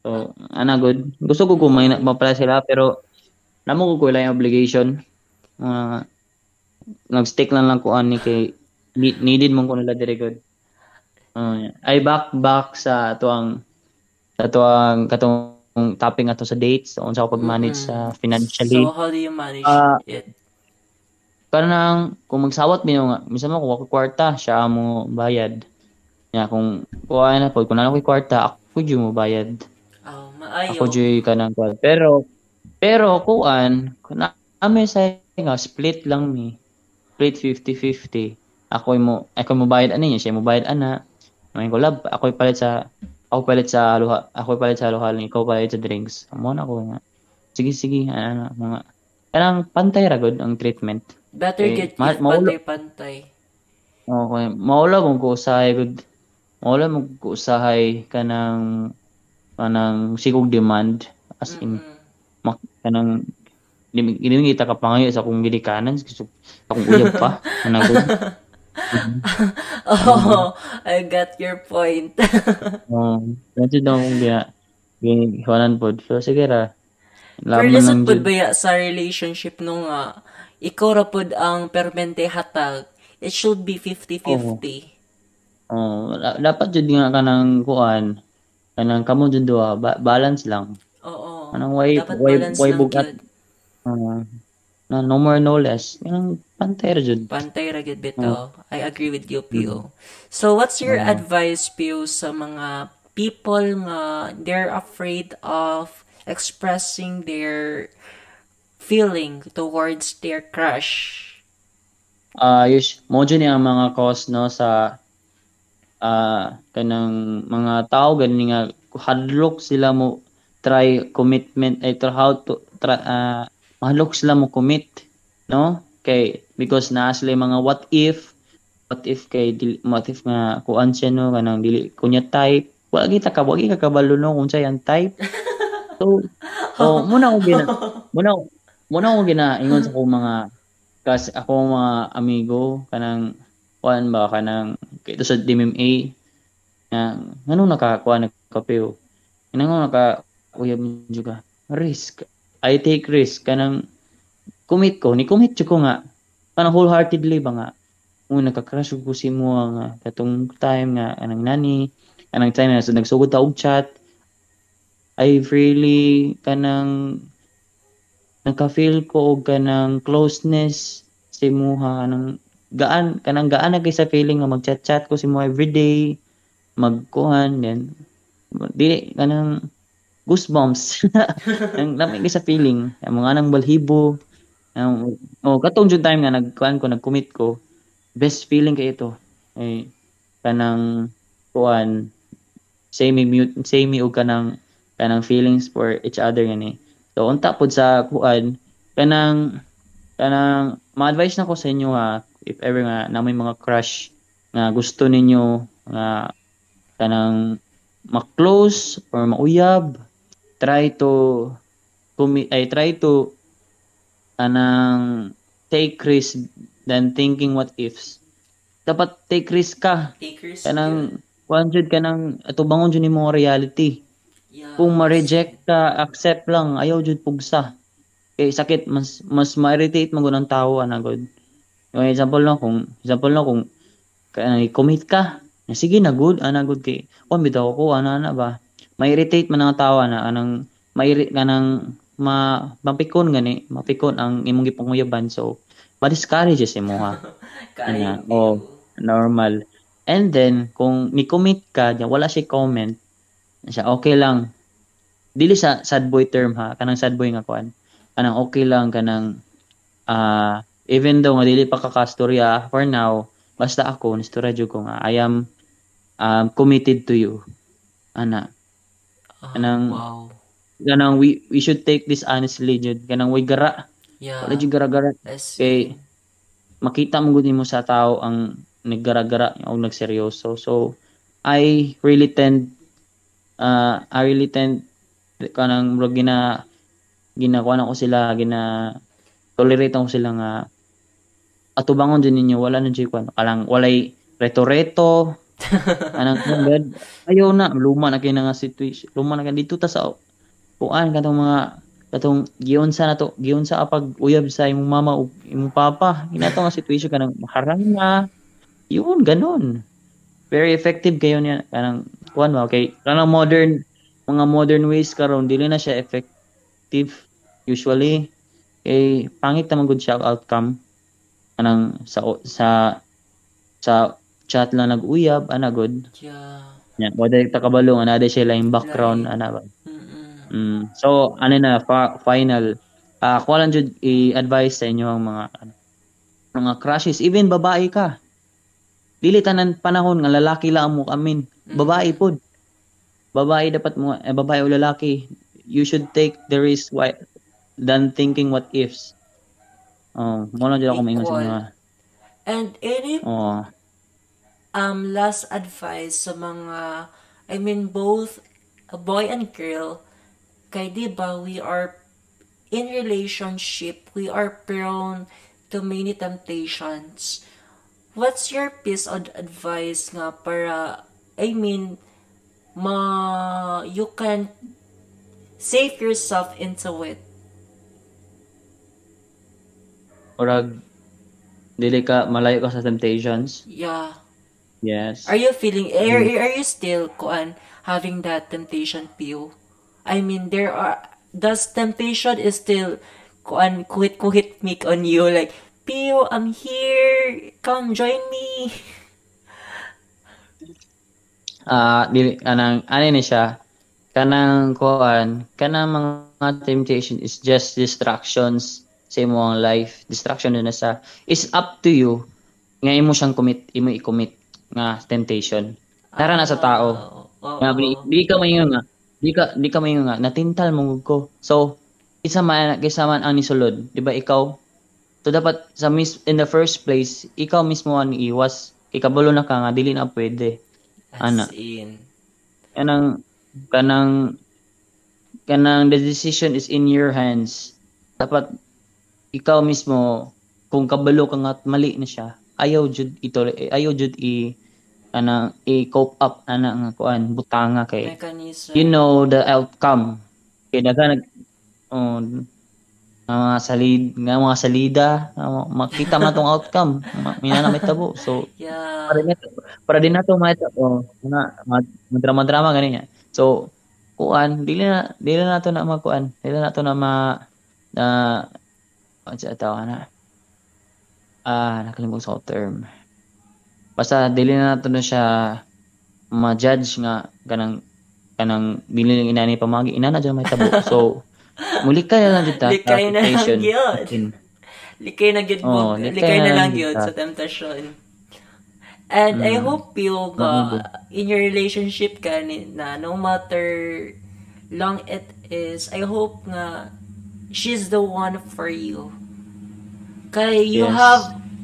So, ana good. Gusto ko kumay na mapala sila, pero, namo ko ko yung obligation. Mga, nag-stick lang lang ko ani kay, need- needed mo ko nila dire good. Uh, ay back back sa tuang sa tuang katong topic ato sa dates unsa ako pag-manage sa financially. So how do you manage Ah, it? kanang kung magsawat mi nga minsan mo kuha ko kwarta siya mo bayad. Ya kung kuha na po kung ano ko kwarta ako jud mo bayad. Oh, maayo. ako jud kanang kwarta. Pero pero kuan na ame sa nga split lang mi. Split 50-50 ako mo ako mo bayad ani niya siya mo bayad ana. May ko lab ako palit sa ako palit sa luha ako palit sa luha ikaw palit sa drinks amo na ko nga sige sige ano mga kanang pantay ra gud ang treatment Better Eh, get ma- pantay-pantay. Okay. Maula mong ko usahay gud. Maula mong ko usahay kanang kanang sigog demand as in Mm. mak, kanang gini kita ka pangayo sa akong gidikanan gusto akong uyab pa <laughs> gud. <laughs> Oh, I got your point. <laughs> Oh, nanti daw akong gina ginihawanan pod. So sige ra. Pero lisod jud. ba sa relationship nung nga ikaw ra pod ang permente hatag. It should be 50-50. Oh, da- dapat jud nga kanang kuan kanang kamo jud duha ba- balance lang. Oo. Kanang way Dapat way way bugat. Ah, na no more no less. Kanang pantay ra jud. Pantay ra gyud bitaw. I agree with you, Pio. So what's your advice, Pio, sa mga people nga they're afraid of expressing their feeling towards their crush? Ah, yes, mo dyan ang mga cause no sa ah kanang mga tao gani nga hadlok sila mo try commitment ay try how to try, ah, mahadlok sila mo commit no kay because naa sila mga what if what if kay dili, what if nga kuan siya no? Kanang dili kunya type. Wala kita ka wagi ka kabalo no? Kung siya yung type. <laughs> So oh muna ko gina <laughs> muna muna ko gina ingon sa akong mga kasi ako mga amigo kanang kuan ba kanang kito sa DMMA nga ngano nakakuha nagkapeo ngano naka uyab juga risk. I take risk. Kanang commit ko. Ni commit ko nga kanang wholeheartedly ba nga mo nakakrush ko si mo nga katong time nga kanang nani kanang time na nagsugod ta og chat. I really kanang naka-feel ko og kanang closeness sa imuha kanang gaan kanang gaan na kay sa feeling nga mag-chat-chat ko si mo everyday magkuhan then dili kanang goosebumps. <laughs> Ang lamig sa feeling. Ang mga nang balhibo um, oh katong jud time nga nagkuan ko nag-commit ko best feeling kay ito ay kanang kuan same mute same og kanang kanang feelings for each other gani. So unta pod sa kuan kanang kanang ma-advise na ko sa inyo ha if ever nga na may mga crush nga gusto ninyo nga kanang ma-close or mauyab try to commit ay try to anang take risk than thinking what ifs. Dapat take risk ka. Takers. kanang kuan jud kanang atubangon jud nimo ang reality. Yeah. kung ma-reject ka accept lang. Ayaw jud pugsa. Kay sakit mas mas ma-irritate gud ang tawo ana god. Yung example lang kung example lang kung kanang commit ka na sige na good ana good kay kung bitaw ko ana na ba? Ma-irritate man ang tawo na anang ma-irrit kanang ma mapikon gani mapikon ang imong gipanguyaban so ma-discourage sa imo ha. <laughs> Ano, oh. normal. And then, kung ni-commit ka, wala siya comment, siya, okay lang. Dili sa sad boy term ha, kanang sad boy nga kuan. Kanang okay lang, kanang, ah even though nga dili pa kakastorya for now, basta ako, nistorya jud ko nga, I am um, committed to you. Ana, Ah, kanang- wow. Kanang we, we should take this honestly jud. Kanang way gara, Yeah. wala jud gara-gara. Kay makita mo gud mo sa tao ang naggara-gara o nagseryoso. So I really tend uh, I really tend kanang bro gina ginakuha na ko sila gina tolerate ko sila nga atubangon din ninyo wala na jud kuan kalang walay reto-reto <laughs> anang God ayaw na luma na kay nga situation luma na kay dito ta sa kuan katong mga katong giunsa na to giunsa apag uyab sa imong mama ug imong papa. Ginato nga situation kanang maharang na. Yun ganon very effective kayo niya. Kanang kuan ba okay kanang modern mga modern ways karon dili na siya effective usually. Kay pangit naman gud siya outcome. Kanang sa sa sa chat lang nag-uyab ana good yeah. yan wala ta kabalo nga na siya laing background ana ba. Mm-mm. Mm. So, ano na, fa- final. Ah, uh, lang jud i-advise sa inyo ang mga ano, mga crushes, even babae ka. Dili tanan panahon nga lalaki lang mo amin. Babae pod. Babae dapat mo eh, babae o lalaki. You should take the risk why than thinking what ifs. Oh, mo lang jud ako maingon sa inyo. And any Oh, um last advice sa mga I mean both a boy and girl kay di ba we are in relationship we are prone to many temptations what's your piece of advice nga para I mean ma you can save yourself into it orag dili ka malayo ka sa temptations. yeah Yes. Are you feeling are, are you still kuan having that temptation Pio? I mean there are does temptation is still kuan kuhit kuhit make on you? Like Pio I'm here. Come join me. <laughs> Ah dili kanang ano ni siya? Kanang kuan kanang mga temptation is just distractions sa imong life. Distraction na sa is up to you. Nga imo siyang commit imo i-commit nga temptation. Tara na sa tao. Oo, nga di, di ka mayon nga di ka di ka mayon nga natintal mo ko. So isa man kaysa man ang nisulod di ba ikaw? So dapat sa mis in the first place ikaw mismo ang iwas. Kay kabalo na ka nga dili na pwede. Ana. in. Kanang kanang kanang the decision is in your hands. Dapat ikaw mismo kung kabalo ka nga at mali na siya ayaw jud ito ayaw jud i ana i cope up ana nga kuan butanga kay mechanism. you know the outcome. Kay daga nag nga mga salid nga mga salida makita man tong outcome. Ma- minana may tabo so yeah. para din para din nato ma oh, na drama drama gani niya. So kuan dili na dili na nato na makuan dili na nato na ma na ano siya tawag na ah nakalimutan sa term. Basta dili na nato na siya ma-judge nga kanang kanang dili lang inani pamagi ina na dyan may tabo. <laughs> So muli ka na lang dito. Likay na lang temptation. yun. Likay na gyud. Oo, likay, likay na lang kita. sa temptasyon. And I Mm. hope you Mahigo. ga in your relationship ka ni na no matter long it is, I hope nga she's the one for you. Kay you Yes. have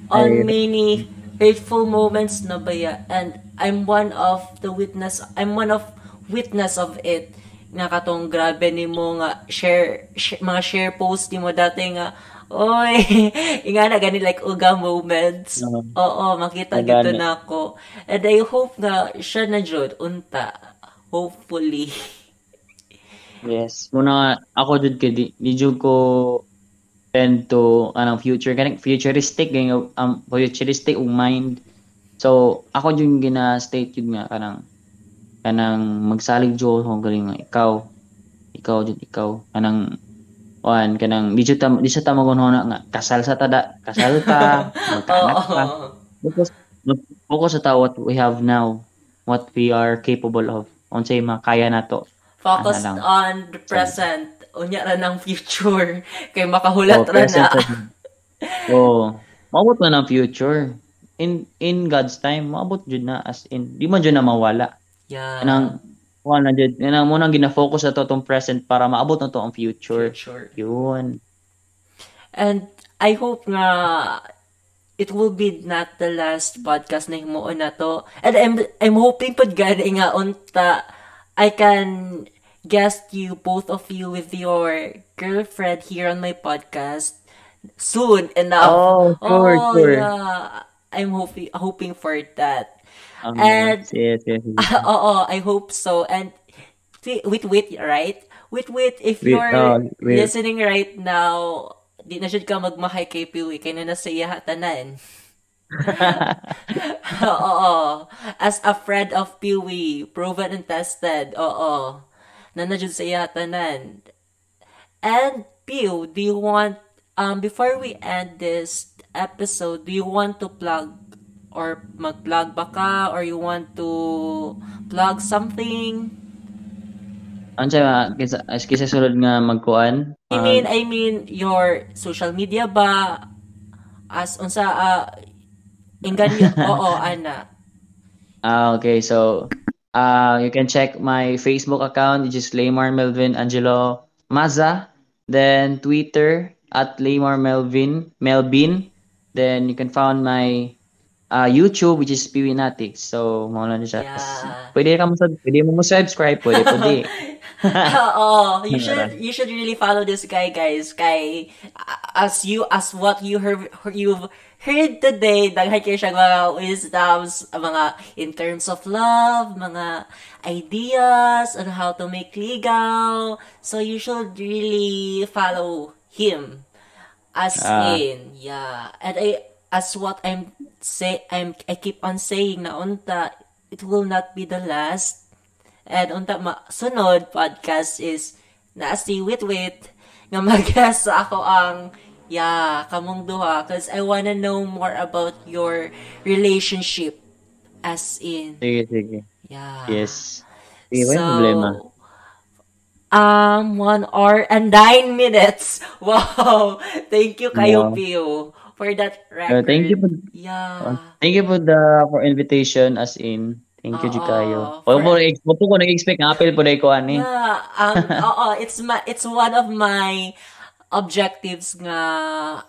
on I- many hateful moments na baya and I'm one of the witness I'm one of witness of it. Nga katong grabe nimo nga share, sh- mga share post nimo dati nga oy <laughs> inga na gani like uga moments. Oo. oo makita gito na. ako. And I hope nga siya na jud unta. Hopefully. <laughs> Yes. Muna ako jud kay di, di ko tend to anong future kanang futuristic ganyan um, futuristic ug mind. So ako jud gina state jud nga kanang kanang magsalig jud ko galing nga ikaw ikaw jud ikaw kanang wan kanang di jud ta di sa ta magunhona nga kasal sa tada kasal ta <laughs> magkaanak ka. Focus focus sa ta what we have now what we are capable of. Unsay makaya nato focused Ano on the present unya ra ng future <laughs> kay makahulat Oh, ra na. <laughs> Oo. Maabot na ng future. In in God's time, maabot jud na as in di man jud na mawala. yeah Kanang wala na jud. Kanang mo nang gina-focus na to tong present para maabot na to ang future. future Yun. And I hope nga it will be not the last podcast na himuon na to. And I'm I'm hoping pud gani nga unta I can guest you both of you with your girlfriend here on my podcast soon enough. Oh, sure, oh, sure. yeah. I'm hoping hoping for that. Um, And- yes, yes, yes. <laughs> Oo, I hope so. And wait, wait, wait, right? Wait, wait, if Wait, you're oh, wait. listening right now, di na siya ka magmahay kay Piwi, kay na nasa iya tanan. Oo. As a friend of Piwi, proven and tested. Oo. Na na sa iya tanan. And Pew, do you want um before we end this episode, do you want to plug or mag-plug ba ka or you want to plug something? Ma kisa as kisa sulod nga magkuan? I Ah, mean, I mean your social media ba as unsa uh, inggan yun? <laughs> Oo, ana. Ah, okay. So, uh, you can check my Facebook account, which is Laymar Melvin Angelo Maza. Then Twitter at Laymar Melvin Melvin. Then you can find my uh, YouTube, which is Piwinatics. So, mo lang siya. Yeah. Pwede ka mo pwede mo mo subscribe, pwede <laughs> pwede. Oo, you <laughs> should you should really follow this guy, guys. Kay as you as what you heard you've heard today, daghan kayo siyang mga wisdoms, mga in terms of love, mga ideas on how to make ligaw. So you should really follow him. As Ah. in, yeah. And I as what I'm say I'm I keep on saying na unta it will not be the last And unta ma sunod podcast is na si Wit Wit nga mag sa ako ang yeah, kamong duha cause I wanna know more about your relationship as in Sige, sige. yeah. Yes. Sige, walang problema. Um, one hour and nine minutes. <laughs> Wow! Thank you kayo, Wow. Pio, for that Uh, record. thank you po. Yeah. Thank you for the for invitation as in. Thank you, Oo. Jikayo. For- Wala po, ko nag-expect nga apel po na ko ani. Yeah, um, <laughs> oo, it's my, it's one of my objectives nga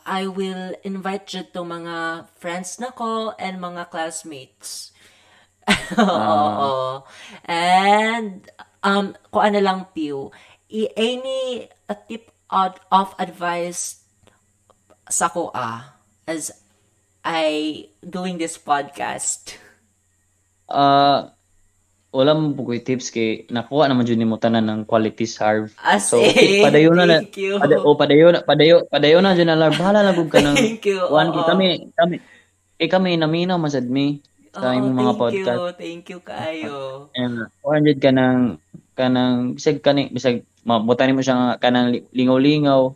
I will invite you to mga friends na ko and mga classmates. <laughs> Oo. And, um, kung ano lang, Pew, i- any a tip out of advice sa ko ah, as I doing this podcast. Ah, wala mo po tips kay nakuha naman dyan mo tanan ng quality serve. As So, in, padayon na na. thank you. Pada, o padayon na padayon padayon na dyan na lang. Bahala na gud ka ng <laughs> Thank you. Kuan oo. kami kami eh kami naminaw masad mi sa Oo, imong mga thank podcast. you. Thank you kayo. And 100 ka ng kanang bisag kani bisag mabutan mo siya kanang li- lingaw-lingaw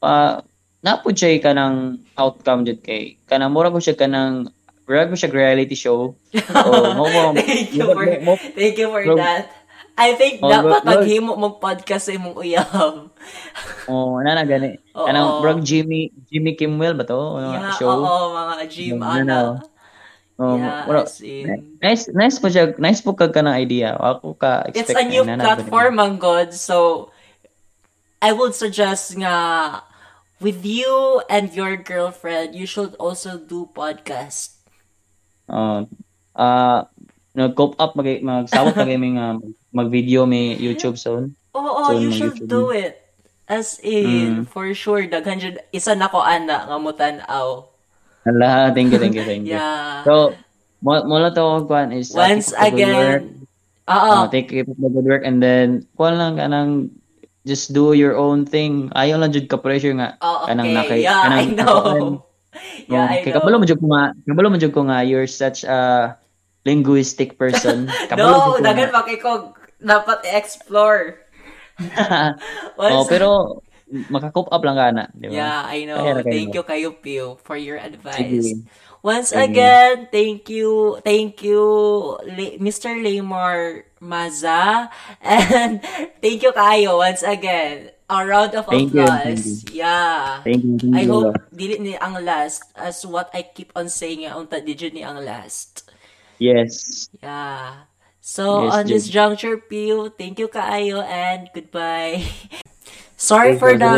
pa napod siya kanang outcome jud kay kanang mura ko siya kanang mura ko siya reality show. <laughs> o mo mo Thank you for, mo- thank you for Bro- that. I think Oh, dapat bro- maghimo mong podcast sa imong uyab. <laughs> oh na na gani. Oo. Kanang murag Jimmy Jimmy Kimmel ba to? Ano, Yeah, show. oo, mga gym, Ano, ana. Oh, yeah, in, nice nice po siya nice po kag kanang idea. Ako ka expect it's a new na- platform, ang God. So, I would suggest nga, with you and your girlfriend, you should also do podcast. Uh, uh, nag-cope up, mag magsawat na kami nga mag-video may YouTube soon. Oo, So, you mag- should YouTube. do it. As in, Mm. for sure, daghan jud isa na ko ana nga mutan-aw. Hala, thank you, thank you, thank you. Yeah. So, mo mo lang to kuan is uh, Once again, oo. Uh, take up the good work and then kuan lang kanang just do your own thing. Ayaw lang jud ka pressure nga. Oh, kanang okay. nakay- yeah, I kanang- <laughs> yeah, I kay know. kabalo mo jud ko nga, kabalo mo jud ko nga you're such a linguistic person. <laughs> Kabalo No, dagan pa kay ko dapat i-explore. <laughs> oh, pero maka-cope up lang kana, di ba? Yeah, I know. Kayo. Thank you kayo, Pio, for your advice. Sige. Once Sige. again, thank you, thank you, Le- Mr. Lamar Maza, and thank you kayo once again. A round of Thank you, applause. thank Yeah. Thank you. Thank I you. hope dili ni ang last as what I keep on saying nga unta did ni ang last. Yes. Yeah. So Yes, on this juncture, Pio, thank you kaayo and goodbye. <laughs> Sorry Thank for you, the